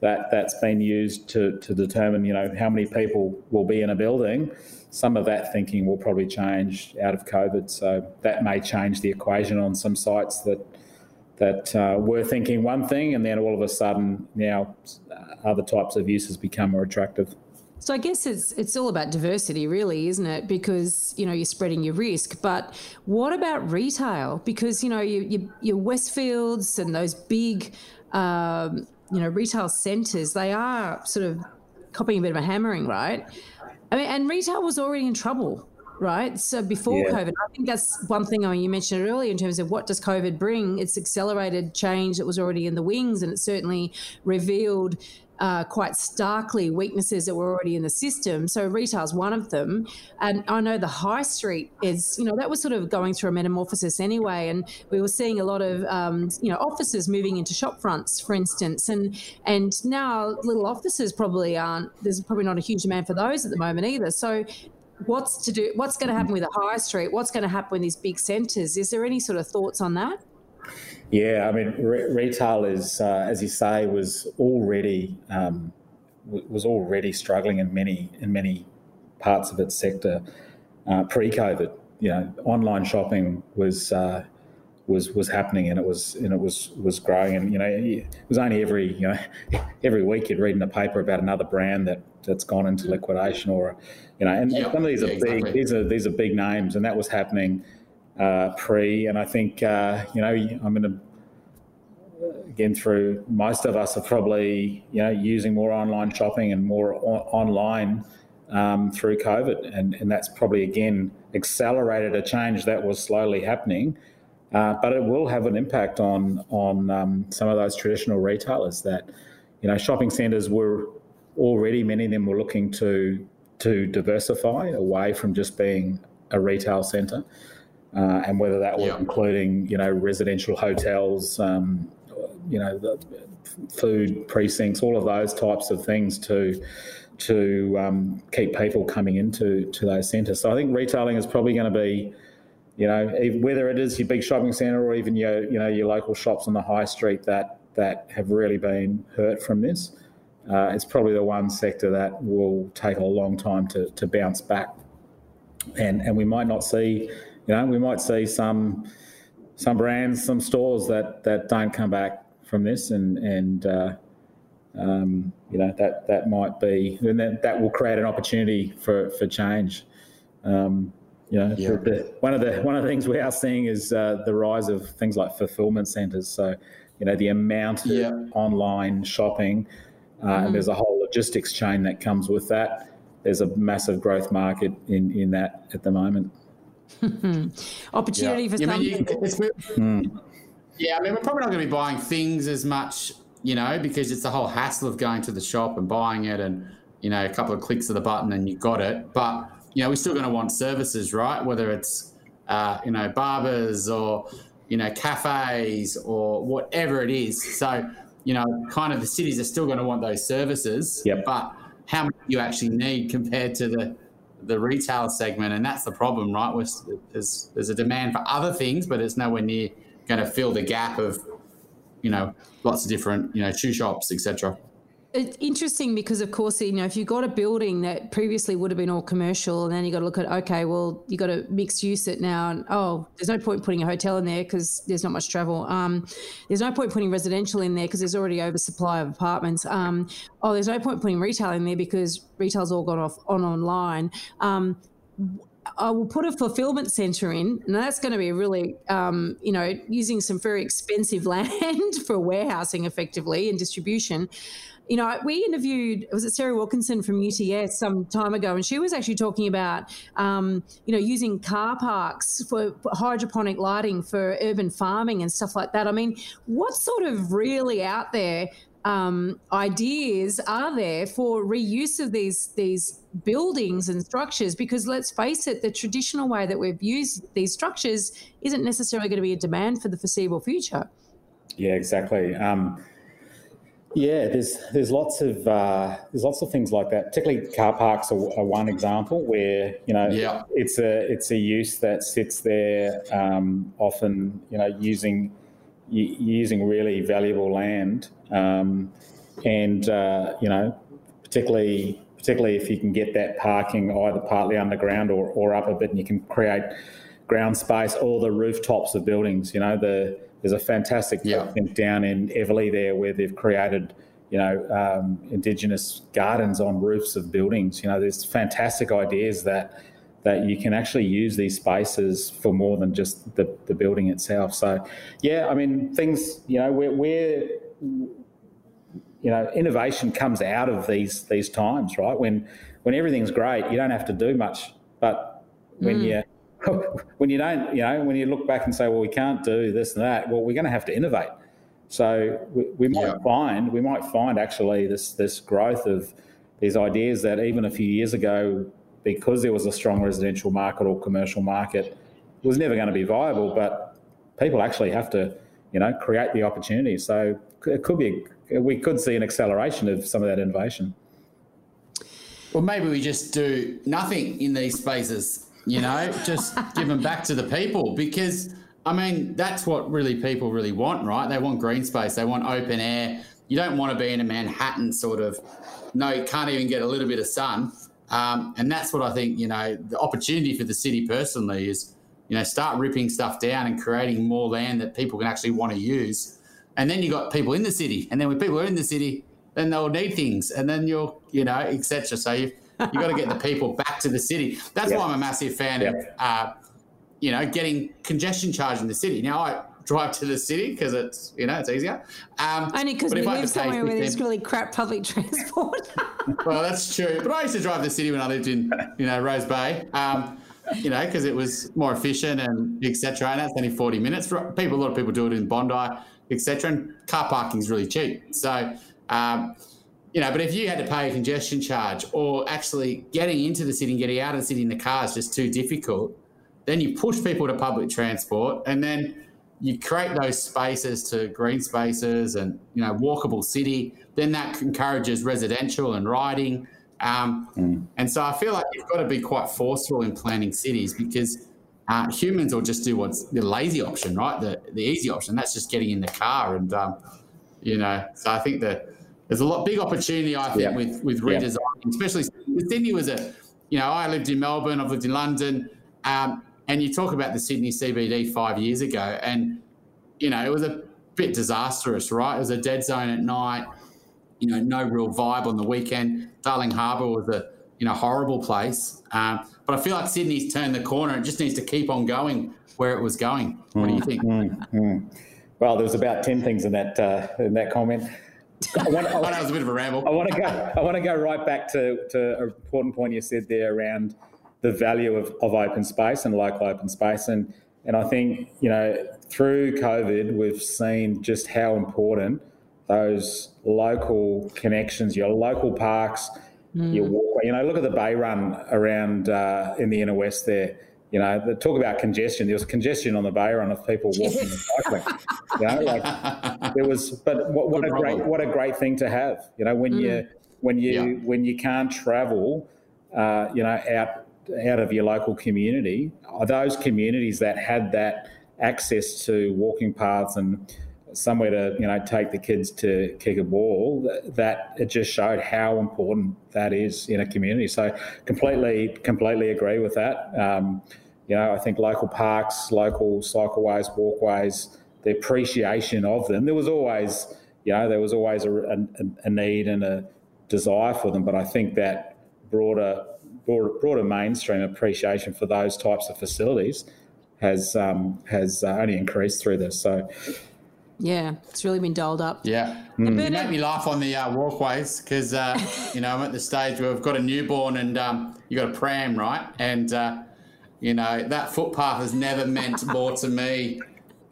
that that's been used to, to determine, you know, how many people will be in a building. Some of that thinking will probably change out of COVID. So that may change the equation on some sites that that uh, were thinking one thing, and then all of a sudden now other types of uses become more attractive. So I guess it's it's all about diversity, really, isn't it? Because you know you're spreading your risk. But what about retail? Because you know you, you, your Westfields and those big, um, you know, retail centres, they are sort of copying a bit of a hammering, right? I mean, and retail was already in trouble, right? So before yeah. COVID, I think that's one thing. I mean, you mentioned earlier in terms of what does COVID bring? It's accelerated change that was already in the wings, and it certainly revealed uh, quite starkly weaknesses that were already in the system. So retail's one of them, and I know the high street is, you know, that was sort of going through a metamorphosis anyway, and we were seeing a lot of, um, you know, offices moving into shop fronts, for instance, and and now little offices probably aren't. There's probably not a huge demand for those at the moment either. So what's to do what's going to happen with the high street what's going to happen with these big centres is there any sort of thoughts on that yeah, I mean, re- retail is, uh, as you say, was already um, w- was already struggling in many in many parts of its sector uh, pre-COVID. You know, online shopping was uh, was was happening and it was and it was was growing. And you know, it was only every you know every week you'd read in the paper about another brand that that's gone into liquidation or you know, and yep. some of these are big. Exactly. These are these are big names, and that was happening uh, pre. And I think, uh, you know, I'm going to, again, through most of us are probably, you know, using more online shopping and more online um, through COVID. And, and that's probably, again, accelerated a change that was slowly happening. Uh, but it will have an impact on on um, some of those traditional retailers that, you know, shopping centres were already many of them were looking to to diversify away from just being a retail centre uh, and whether that was including you know residential hotels, um, you know, the food precincts, all of those types of things to to um, keep people coming into to those centres. So I think retailing is probably going to be, you know, whether it is your big shopping centre or even your you know your local shops on the high street that that have really been hurt from this. Uh, it's probably the one sector that will take a long time to, to bounce back, and and we might not see you know, we might see some some brands, some stores that that don't come back from this, and and uh, um, you know that that might be, and that, that will create an opportunity for for change. Um, you know, yeah. the, one of the one of the things we are seeing is uh, the rise of things like fulfillment centres. So, you know, the amount yeah. of online shopping, uh, mm. and there's a whole logistics chain that comes with that. There's a massive growth market in in that at the moment. Opportunity yeah. for some you, mm. Yeah, I mean, we're probably not going to be buying things as much, you know, because it's the whole hassle of going to the shop and buying it and, you know, a couple of clicks of the button and you got it. But, you know, we're still going to want services, right? Whether it's, uh, you know, barbers or, you know, cafes or whatever it is. So, you know, kind of the cities are still going to want those services. Yep. But how much you actually need compared to the the retail segment, and that's the problem, right? There's, there's a demand for other things, but it's nowhere near going to fill the gap of you know, lots of different, you know, shoe shops, etc it's interesting because of course you know if you've got a building that previously would have been all commercial and then you got to look at okay well you got to mixed use it now and oh there's no point putting a hotel in there because there's not much travel. Um, there's no point putting residential in there because there's already oversupply of apartments. Um, oh there's no point putting retail in there because retail's all gone off on online. Um, I will put a fulfillment center in, and that's going to be really, um, you know, using some very expensive land for warehousing effectively and distribution you know, we interviewed, was it Sara Wilkinson from UTS some time ago, and she was actually talking about, um, you know, using car parks for hydroponic lighting for urban farming and stuff like that. I mean, what sort of really out there um, ideas are there for reuse of these these buildings and structures? Because let's face it, the traditional way that we've used these structures isn't necessarily going to be a demand for the foreseeable future. Yeah, exactly. Um, yeah, there's there's lots of uh, there's lots of things like that. Particularly car parks are, are, one example where you know yeah. it's a it's a use that sits there um, often you know using using really valuable land um, and uh, you know particularly particularly if you can get that parking either partly underground or, or up a bit and you can create ground space or the rooftops of buildings. You know the there's a fantastic yeah. down in Eveleigh there where they've created, you know, um, indigenous gardens on roofs of buildings. You know, there's fantastic ideas that that you can actually use these spaces for more than just the, the building itself. So, yeah, I mean, things, you know, we're, we're you know, innovation comes out of these these times, right? When when everything's great, you don't have to do much, but when mm. you when you don't, you know, when you look back and say, well, we can't do this and that, well, we're going to have to innovate. So we, we might yeah. find we might find actually this this growth of these ideas that even a few years ago, because there was a strong residential market or commercial market, was never going to be viable. But people actually have to, you know, create the opportunity. So it could be we could see an acceleration of some of that innovation. Well, maybe we just do nothing in these spaces you know, just give them back to the people because I mean that's what really people really want, right? They want green space, they want open air. You don't want to be in a Manhattan sort of. No, you can't even get a little bit of sun, um, and that's what I think. You know, the opportunity for the city personally is, you know, start ripping stuff down and creating more land that people can actually want to use, and then you got people in the city, and then when people are in the city, then they'll need things, and then you'll, you know, etc. So you you got to get the people back to the city. That's why I'm a massive fan of, uh, you know, getting congestion charge in the city. Now I drive to the city because it's you know it's easier. Um, Only because we live somewhere where there's really crap public transport. well, that's true. But I used to drive the city when I lived in you know Rose Bay. Um, you know, because it was more efficient and etc. And that's only 40 minutes. People, a lot of people do it in Bondi, etc. And car parking is really cheap. So, um, you know, but if you had to pay a congestion charge or actually getting into the city and getting out of the city in the car is just too difficult, then you push people to public transport and then you create those spaces to green spaces and, you know, walkable city. Then that encourages residential and riding. Um, mm. And so I feel like you've got to be quite forceful in planning cities because uh, humans will just do what's the lazy option, right? The, the easy option. That's just getting in the car. And, um, you know, so I think that there's a lot big opportunity, I think, yeah. with with redesigning, yeah. especially Sydney was a, you know, I lived in Melbourne, I've lived in London, um, and you talk about the Sydney CBD five years ago, and you know, it was a bit disastrous, right? It was a dead zone at night, you know, no real vibe on the weekend. Darling Harbour was a you know horrible place, um, but I feel like Sydney's turned the corner. It just needs to keep on going where it was going. What do you think? Mm, mm. Well, there was about ten things in that uh, in that comment. I want, I, that was a bit of a ramble. I want to go. I want to go right back to, to an important point you said there around the value of, of open space and local open space, and and I think you know through COVID we've seen just how important those local connections, your local parks, mm. your walkway. You know, look at the Bay Run around uh, in the inner west there you know, the talk about congestion. There was congestion on the Bay Run of people walking and cycling. You know, like there was. But what, what a great what a great thing to have. You know, when mm. you when you yeah. when you can't travel, uh, you know, out out of your local community, those communities that had that access to walking paths and somewhere to you know take the kids to kick a ball that, it just showed how important that is in a community so completely completely agree with that um, you know i think local parks local cycleways walkways the appreciation of them there was always you know there was always a, a, a need and a desire for them but i think that broader broader, broader mainstream appreciation for those types of facilities has um, has uh, only increased through this. So. Yeah, it's really been dialed up. Yeah, mm. it made me laugh on the uh, walkways because uh, you know I'm at the stage where I've got a newborn and um, you got a pram, right? And uh, you know that footpath has never meant more to me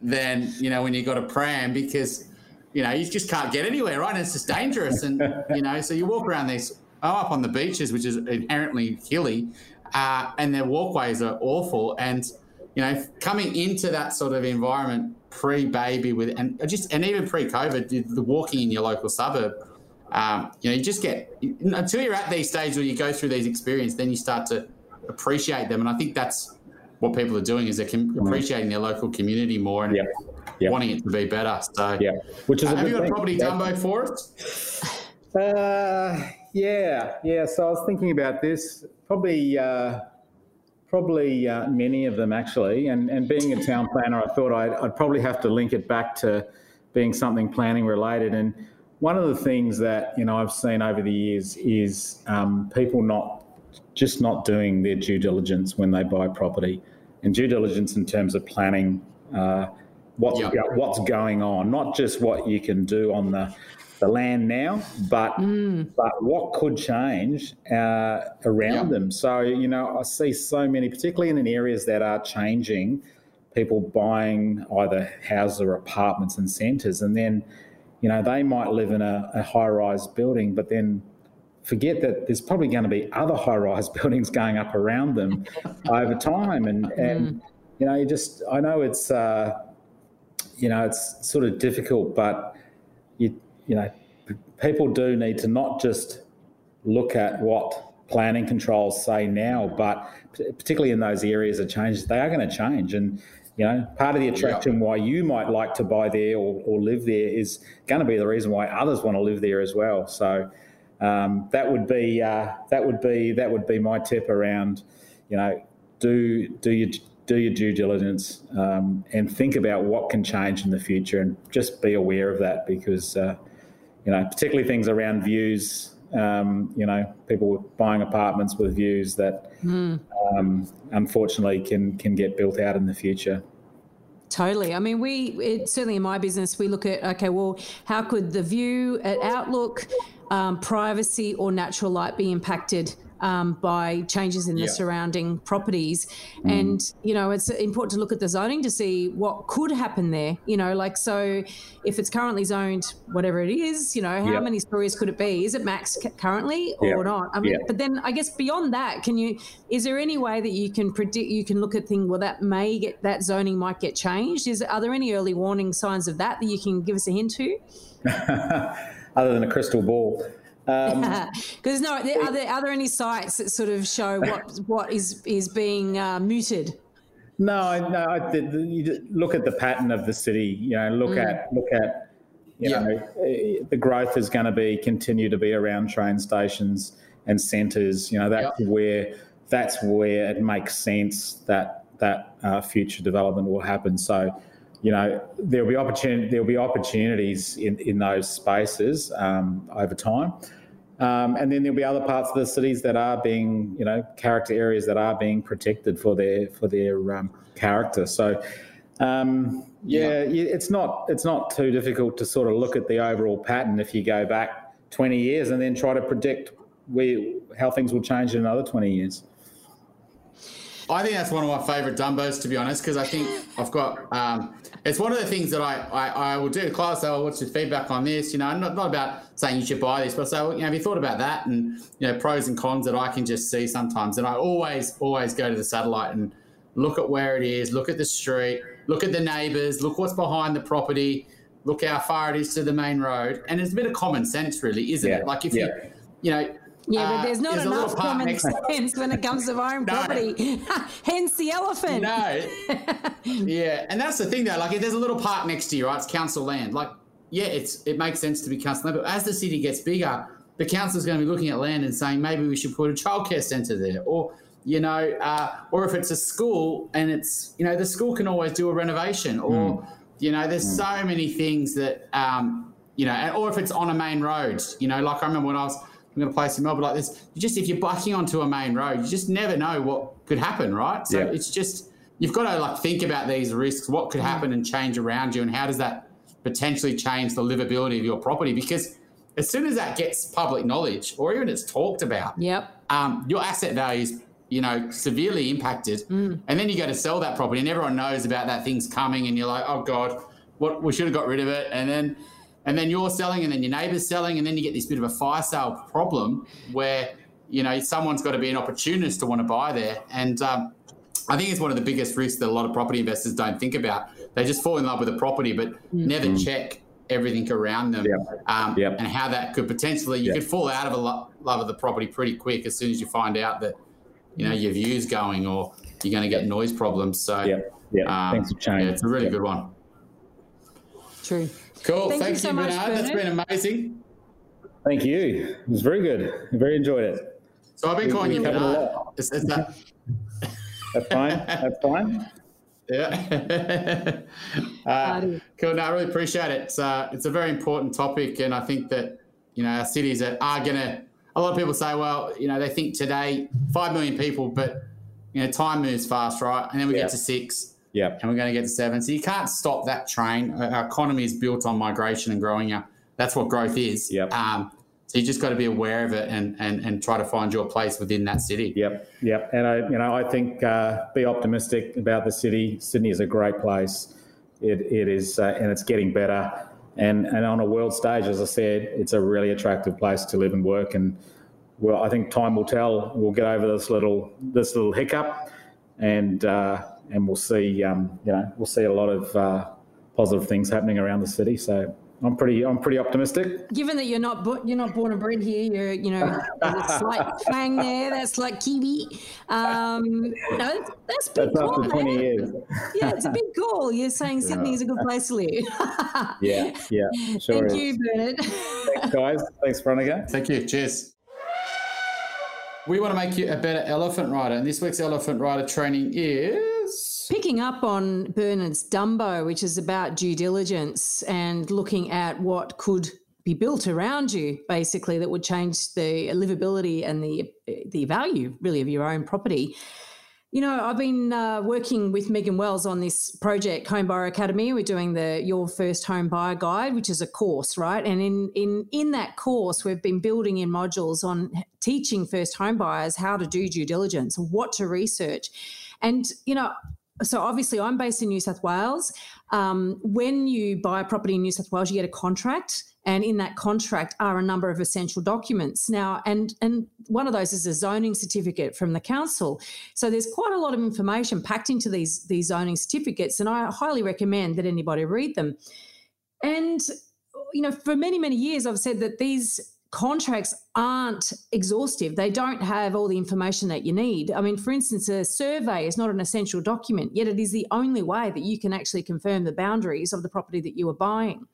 than you know when you got a pram because you know you just can't get anywhere, right? And it's just dangerous, and you know so you walk around these oh, up on the beaches, which is inherently hilly, uh, and their walkways are awful and you know, coming into that sort of environment pre-baby with, and just and even pre-COVID, the walking in your local suburb, um, you know, you just get until you're at these stages where you go through these experiences, then you start to appreciate them, and I think that's what people are doing is they're mm. appreciating their local community more and yep. wanting it to be better. So, yeah, which is uh, have you got a property Dumbo for us? Uh, yeah, yeah. So I was thinking about this probably. Uh, Probably uh, many of them actually, and and being a town planner, I thought I'd, I'd probably have to link it back to being something planning related. And one of the things that you know I've seen over the years is um, people not just not doing their due diligence when they buy property, and due diligence in terms of planning. Uh, what's yep. what's going on, not just what you can do on the the land now, but mm. but what could change uh, around them. So you know, I see so many, particularly in areas that are changing, people buying either houses or apartments and centres, and then you know they might live in a, a high-rise building, but then forget that there's probably going to be other high-rise buildings going up around them over time, and mm. and you know, you just I know it's. Uh, you know, it's sort of difficult, but you you know, people do need to not just look at what planning controls say now, but particularly in those areas of change, they are going to change. And, you know, part of the attraction why you might like to buy there or, or live there is going to be the reason why others want to live there as well. So um, that would be uh, that would be that would be my tip around, you know, do do your do your due diligence um, and think about what can change in the future, and just be aware of that because. Uh, you know, particularly things around views. Um, you know, people buying apartments with views that mm. um, unfortunately can can get built out in the future. Totally. I mean, we it, certainly in my business we look at okay, well, how could the view at Outlook, um, privacy, or natural light be impacted um, by changes in the yeah. surrounding properties. Mm. And, you know, it's important to look at the zoning to see what could happen there. You know, like, so if it's currently zoned, whatever it is, you know, how yeah. many stories could it be? Is it max currently or yeah. not? I mean, but then I guess beyond that, can you, is there any way that you can predict, you can look at things, well, that may get, that zoning might get changed? Is, are there any early warning signs of that that you can give us a hint to? Other than a crystal ball. Because um, no, are there, are there any sites that sort of show what what is is being uh, mooted? No, no. The, the, you look at the pattern of the city. You know, look mm. at look at you yeah. know eh, the growth is going to be continue to be around train stations and centres. You know, that's yep. where that's where it makes sense that that uh, future development will happen. So you know there'll be opportunity there'll be opportunities in, in those spaces um, over time. Um, and then there'll be other parts of the cities that are being, you know, character areas that are being protected for their for their um, character. So, um, yeah, yeah, it's not it's not too difficult to sort of look at the overall pattern if you go back 20 years and then try to predict where how things will change in another 20 years. I think that's one of my favourite Dumbos, to be honest, because I think I've got. Um, it's one of the things that I, I, I will do. To class, say, oh, what's your feedback on this? You know, not, not about saying you should buy this, but say, well, you know, have you thought about that? And, you know, pros and cons that I can just see sometimes. And I always, always go to the satellite and look at where it is, look at the street, look at the neighbours, look what's behind the property, look how far it is to the main road. And it's a bit of common sense, really, isn't yeah. it? Like if yeah. you, you know, Yeah, but there's not there's a enough little park common next- sense when it comes to buying No. property. Hence the elephant. No. yeah, and that's the thing though. Like, if there's a little park next to you, right? It's council land. Like, yeah, it's it makes sense to be council land, but as the city gets bigger, the council's going to be looking at land and saying maybe we should put a childcare centre there, or you know, uh, or if it's a school and it's you know the school can always do a renovation, or you know, there's so many things that um, you know, or if it's on a main road, you know, like I remember when I was I'm going to place in Melbourne like this. You just if you're bucking onto a main road, you just never know what could happen, right? So Yeah. it's just you've got to like think about these risks. What could happen and change around you, and how does that potentially change the livability of your property? Because as soon as that gets public knowledge, or even it's talked about, Yep. um, your asset values, you know, severely impacted. And then you go to sell that property, and everyone knows about that thing's coming, and you're like, oh god, what we should have got rid of it. And then, and then you're selling, and then your neighbour's selling, and then you get this bit of a fire sale problem where you know someone's got to be an opportunist to want to buy there. And um, I think it's one of the biggest risks that a lot of property investors don't think about. They just fall in love with the property, but never check everything around them Yep. um, Yep. and how that could potentially you Yep. could fall out of a lo- love of the property pretty quick as soon as you find out that you know your view's going or you're going to get noise problems. So Yeah, yeah. um, Thanks for change. yeah, it's a really Yeah. good one. True. Cool. Thank you Thank, so you, much, Bernard. That's been amazing. Thank you. It was very good. I Very enjoyed it. So I've been calling you covered a Bernard. lot. Is, is that, That's fine. That's fine. yeah. uh, cool. No, I really appreciate it. It's, uh, it's a very important topic, and I think that you know our cities are, are going to. A lot of people say, well, you know, they think today five million people, but you know, time moves fast, right? And then we Yeah. get to six, Yeah. and we're going to get to seven. So you can't stop that train. Our economy is built on migration and growing. Up. That's what growth is. Yep. Um, so you just got to be aware of it and, and and try to find your place within that city. Yep, yep. And I, you know, I think uh, be optimistic about the city. Sydney is a great place. It, it is, uh, and it's getting better. And and on a world stage, as I said, it's a really attractive place to live and work. And well, I think time will tell. We'll get over this little this little hiccup, and uh, and we'll see. Um, you know, we'll see a lot of uh, positive things happening around the city. So I'm pretty I'm pretty optimistic. Given that you're not bo- you're not born and bred here, you're you know there's a slight twang there. That's like Kiwi. Um, no, that's big That's call, after 20 man. years. Yeah, it's a big call. You're saying Sydney is a good place to live. Yeah, yeah, sure Thank is. you, Bernard. Thanks, guys. Thanks, Veronica. Thank you. Cheers. We want to make you a better elephant rider, and this week's elephant rider training is. Picking up on Bernard's Dumbo, which is about due diligence and looking at what could be built around you, basically, that would change the livability and the the value, really, of your own property. You know, I've been uh, working with Megan Wells on this project, Home Buyer Academy. We're doing the Your First Home Buyer Guide, which is a course, right? And in in in that course, we've been building in modules on teaching first home buyers how to do due diligence, what to research, and you know. So obviously, I'm based in New South Wales. Um, when you buy a property in New South Wales, you get a contract, and in that contract are a number of essential documents. Now, and and one of those is a zoning certificate from the council. So there's quite a lot of information packed into these these zoning certificates, and I highly recommend that anybody read them. And you know, for many many years, I've said that these contracts aren't exhaustive. They don't have all the information that you need. I mean, for instance, a survey is not an essential document, yet it is the only way that you can actually confirm the boundaries of the property that you are buying.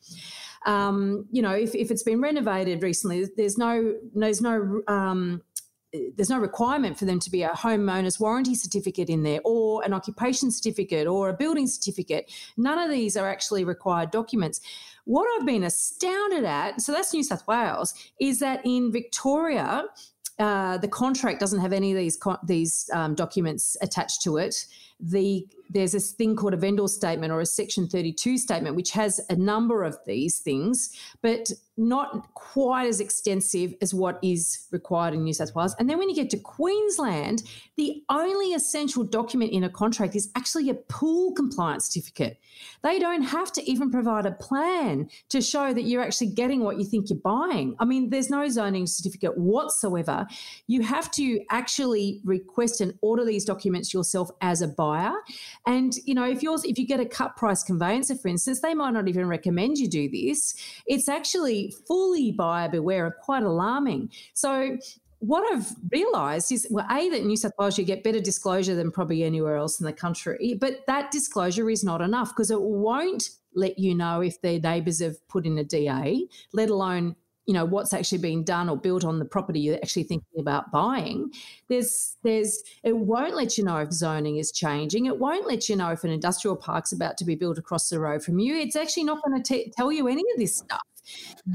Um, you know, if, if it's been renovated recently, there's no there's no um, there's no requirement for them to be a homeowner's warranty certificate in there or an occupation certificate or a building certificate. None of these are actually required documents. What I've been astounded at, so that's New South Wales, is that in Victoria, uh, the contract doesn't have any of these these um, documents attached to it. The there's this thing called a vendor statement or a Section 32 statement, which has a number of these things, but not quite as extensive as what is required in New South Wales. And then when you get to Queensland, the only essential document in a contract is actually a pool compliance certificate. They don't have to even provide a plan to show that you're actually getting what you think you're buying. I mean, there's no zoning certificate whatsoever. You have to actually request and order these documents yourself as a buyer. And you know, if yours if you get a cut price conveyancer, for instance, they might not even recommend you do this. It's actually fully buyer beware and quite alarming. So what I've realised is, well, a that New South Wales you get better disclosure than probably anywhere else in the country, but that disclosure is not enough because it won't let you know if their neighbours have put in a DA, let alone you know what's actually being done or built on the property you're actually thinking about buying there's there's it won't let you know if zoning is changing. It won't let you know if an industrial park's about to be built across the road from you. It's actually not going to tell you any of this stuff.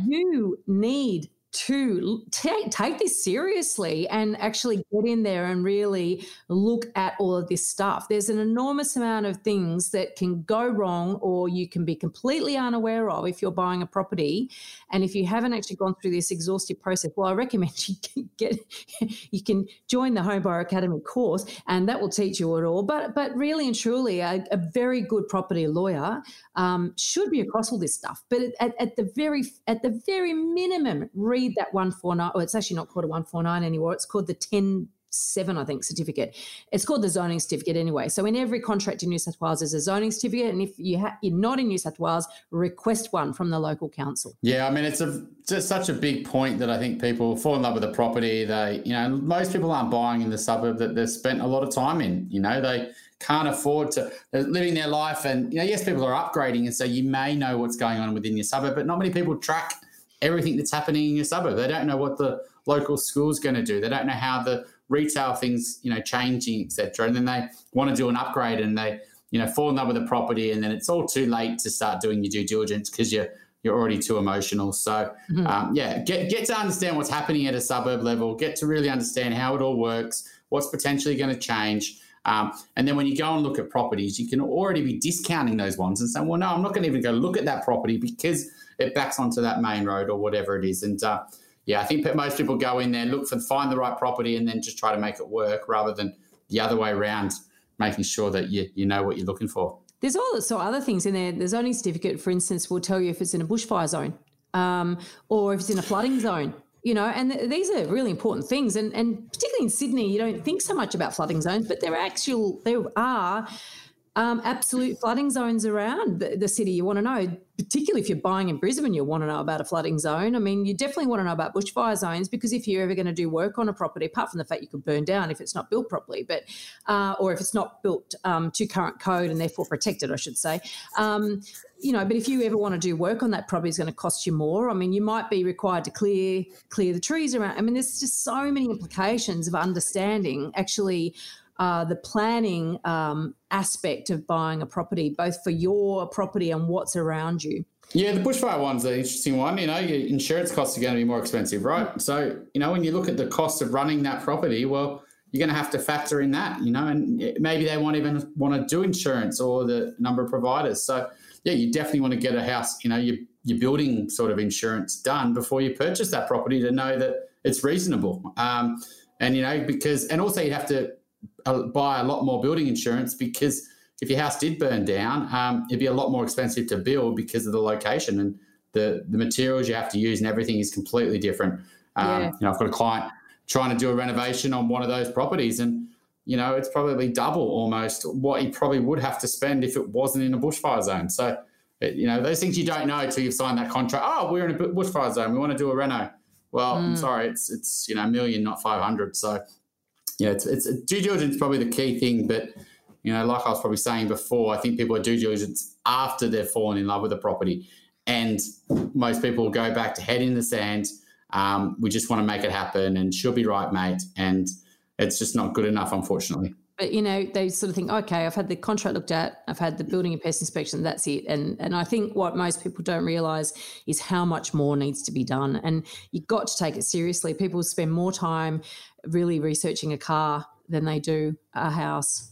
You need to take, take this seriously and actually get in there and really look at all of this stuff. There's an enormous amount of things that can go wrong or you can be completely unaware of if you're buying a property. And if you haven't actually gone through this exhaustive process, well, I recommend you get you can join the Home Buyer Academy course and that will teach you it all. But but really and truly, a, a very good property lawyer um, should be across all this stuff. But at, at the very at the very minimum, read read that 149, oh, it's actually not called a 149 anymore. It's called the 10 seven, I think, certificate. It's called the zoning certificate anyway. So in every contract in New South Wales, there's a zoning certificate, and if you ha- you're not in New South Wales, request one from the local council. Yeah, I mean, it's a just such a big point that I think people fall in love with a property. They, you know, most people aren't buying in the suburb that they've spent a lot of time in. You know, they can't afford to they're living their life, and you know, yes, people are upgrading, and so you may know what's going on within your suburb, but not many people track everything that's happening in your suburb. They don't know what the local school's going to do. They don't know how the retail things, you know, changing, etc. And then they want to do an upgrade and they, you know, fall in love with the property, and then it's all too late to start doing your due diligence because you're you're already too emotional. So, mm-hmm. um, yeah, get get to understand what's happening at a suburb level. Get to really understand how it all works. What's potentially going to change. Um, and then when you go and look at properties, you can already be discounting those ones and saying, well, no, I'm not going to even go look at that property because it backs onto that main road or whatever it is. And uh, yeah, I think most people go in there, look for find the right property, and then just try to make it work rather than the other way around, making sure that you you know what you're looking for. There's also other things in there. The zoning certificate, for instance, will tell you if it's in a bushfire zone um, or if it's in a flooding zone you know, and th- these are really important things. And, and particularly in Sydney, you don't think so much about flooding zones, but there are actual, there are um, absolute flooding zones around the, the, city. You want to know, particularly if you're buying in Brisbane, you want to know about a flooding zone. I mean, you definitely want to know about bushfire zones because if you're ever going to do work on a property, apart from the fact you could burn down if it's not built properly, but uh, or if it's not built um, to current code and therefore protected, I should say. Um, you know, but if you ever want to do work on that property, it's going to cost you more. I mean, you might be required to clear clear the trees around. I mean, there's just so many implications of understanding actually uh, the planning um, aspect of buying a property, both for your property and what's around you. Yeah, the bushfire one's an interesting one. You know, your insurance costs are going to be more expensive, right? So, you know, when you look at the cost of running that property, well, you're going to have to factor in that, you know, and maybe they won't even want to do insurance or the number of providers. So, yeah, you definitely want to get a house, you know, your, your building sort of insurance done before you purchase that property to know that it's reasonable. Um, and, you know, because, and also you'd have to buy a lot more building insurance because if your house did burn down, um, it'd be a lot more expensive to build because of the location and the the materials you have to use and everything is completely different. Um, yeah. You know, I've got a client trying to do a renovation on one of those properties, and you know, it's probably double almost what he probably would have to spend if it wasn't in a bushfire zone. So, you know, those things you don't know until you've signed that contract. Oh, we're in a bushfire zone. We want to do a reno. Well, mm. I'm sorry, it's it's you know a million, not five hundred. So yeah, it's, it's due diligence is probably the key thing. But you know, like I was probably saying before, I think people are due diligence after they've fallen in love with the property, and most people go back to head in the sand. Um, we just want to make it happen, and she'll be right, mate. And it's just not good enough, unfortunately. But you know, they sort of think, okay, I've had the contract looked at, I've had the building and pest inspection, that's it. And and I think what most people don't realise is how much more needs to be done. And you've got to take it seriously. People spend more time really researching a car than they do a house.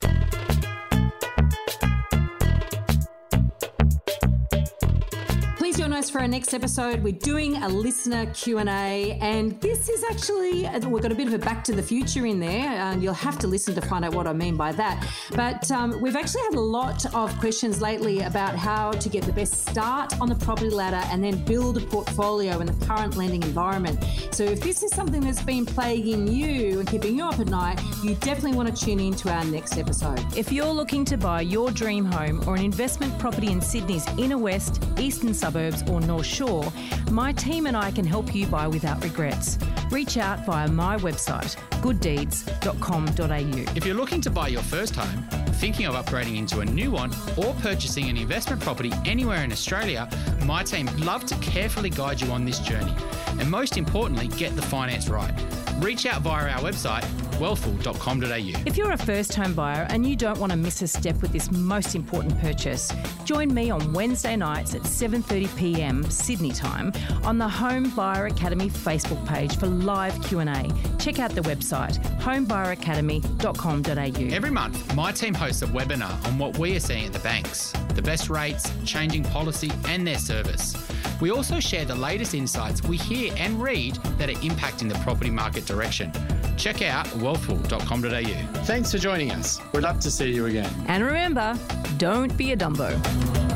For our next episode. We're doing a listener Q&A and this is actually, we've got a bit of a back to the future in there and you'll have to listen to find out what I mean by that. But um, we've actually had a lot of questions lately about how to get the best start on the property ladder and then build a portfolio in the current lending environment. So if this is something that's been plaguing you and keeping you up at night, you definitely want to tune in to our next episode. If you're looking to buy your dream home or an investment property in Sydney's inner west, eastern suburbs, or North Shore, my team and I can help you buy without regrets. Reach out via my website, gooddeeds.com.au. If you're looking to buy your first home, thinking of upgrading into a new one, or purchasing an investment property anywhere in Australia, my team love to carefully guide you on this journey. And most importantly, get the finance right. Reach out via our website, wealthful.com.au. If you're a first home buyer and you don't want to miss a step with this most important purchase, join me on Wednesday nights at 7:30 p.m. Sydney time on the Home Buyer Academy Facebook page for live Q&A. Check out the website homebuyeracademy.com.au. Every month, my team hosts a webinar on what we are seeing at the banks, the best rates, changing policy, and their service. We also share the latest insights we hear and read that are impacting the property market direction. Check out wealthful.com.au. Thanks for joining us. We'd love to see you again. And remember, don't be a Dumbo.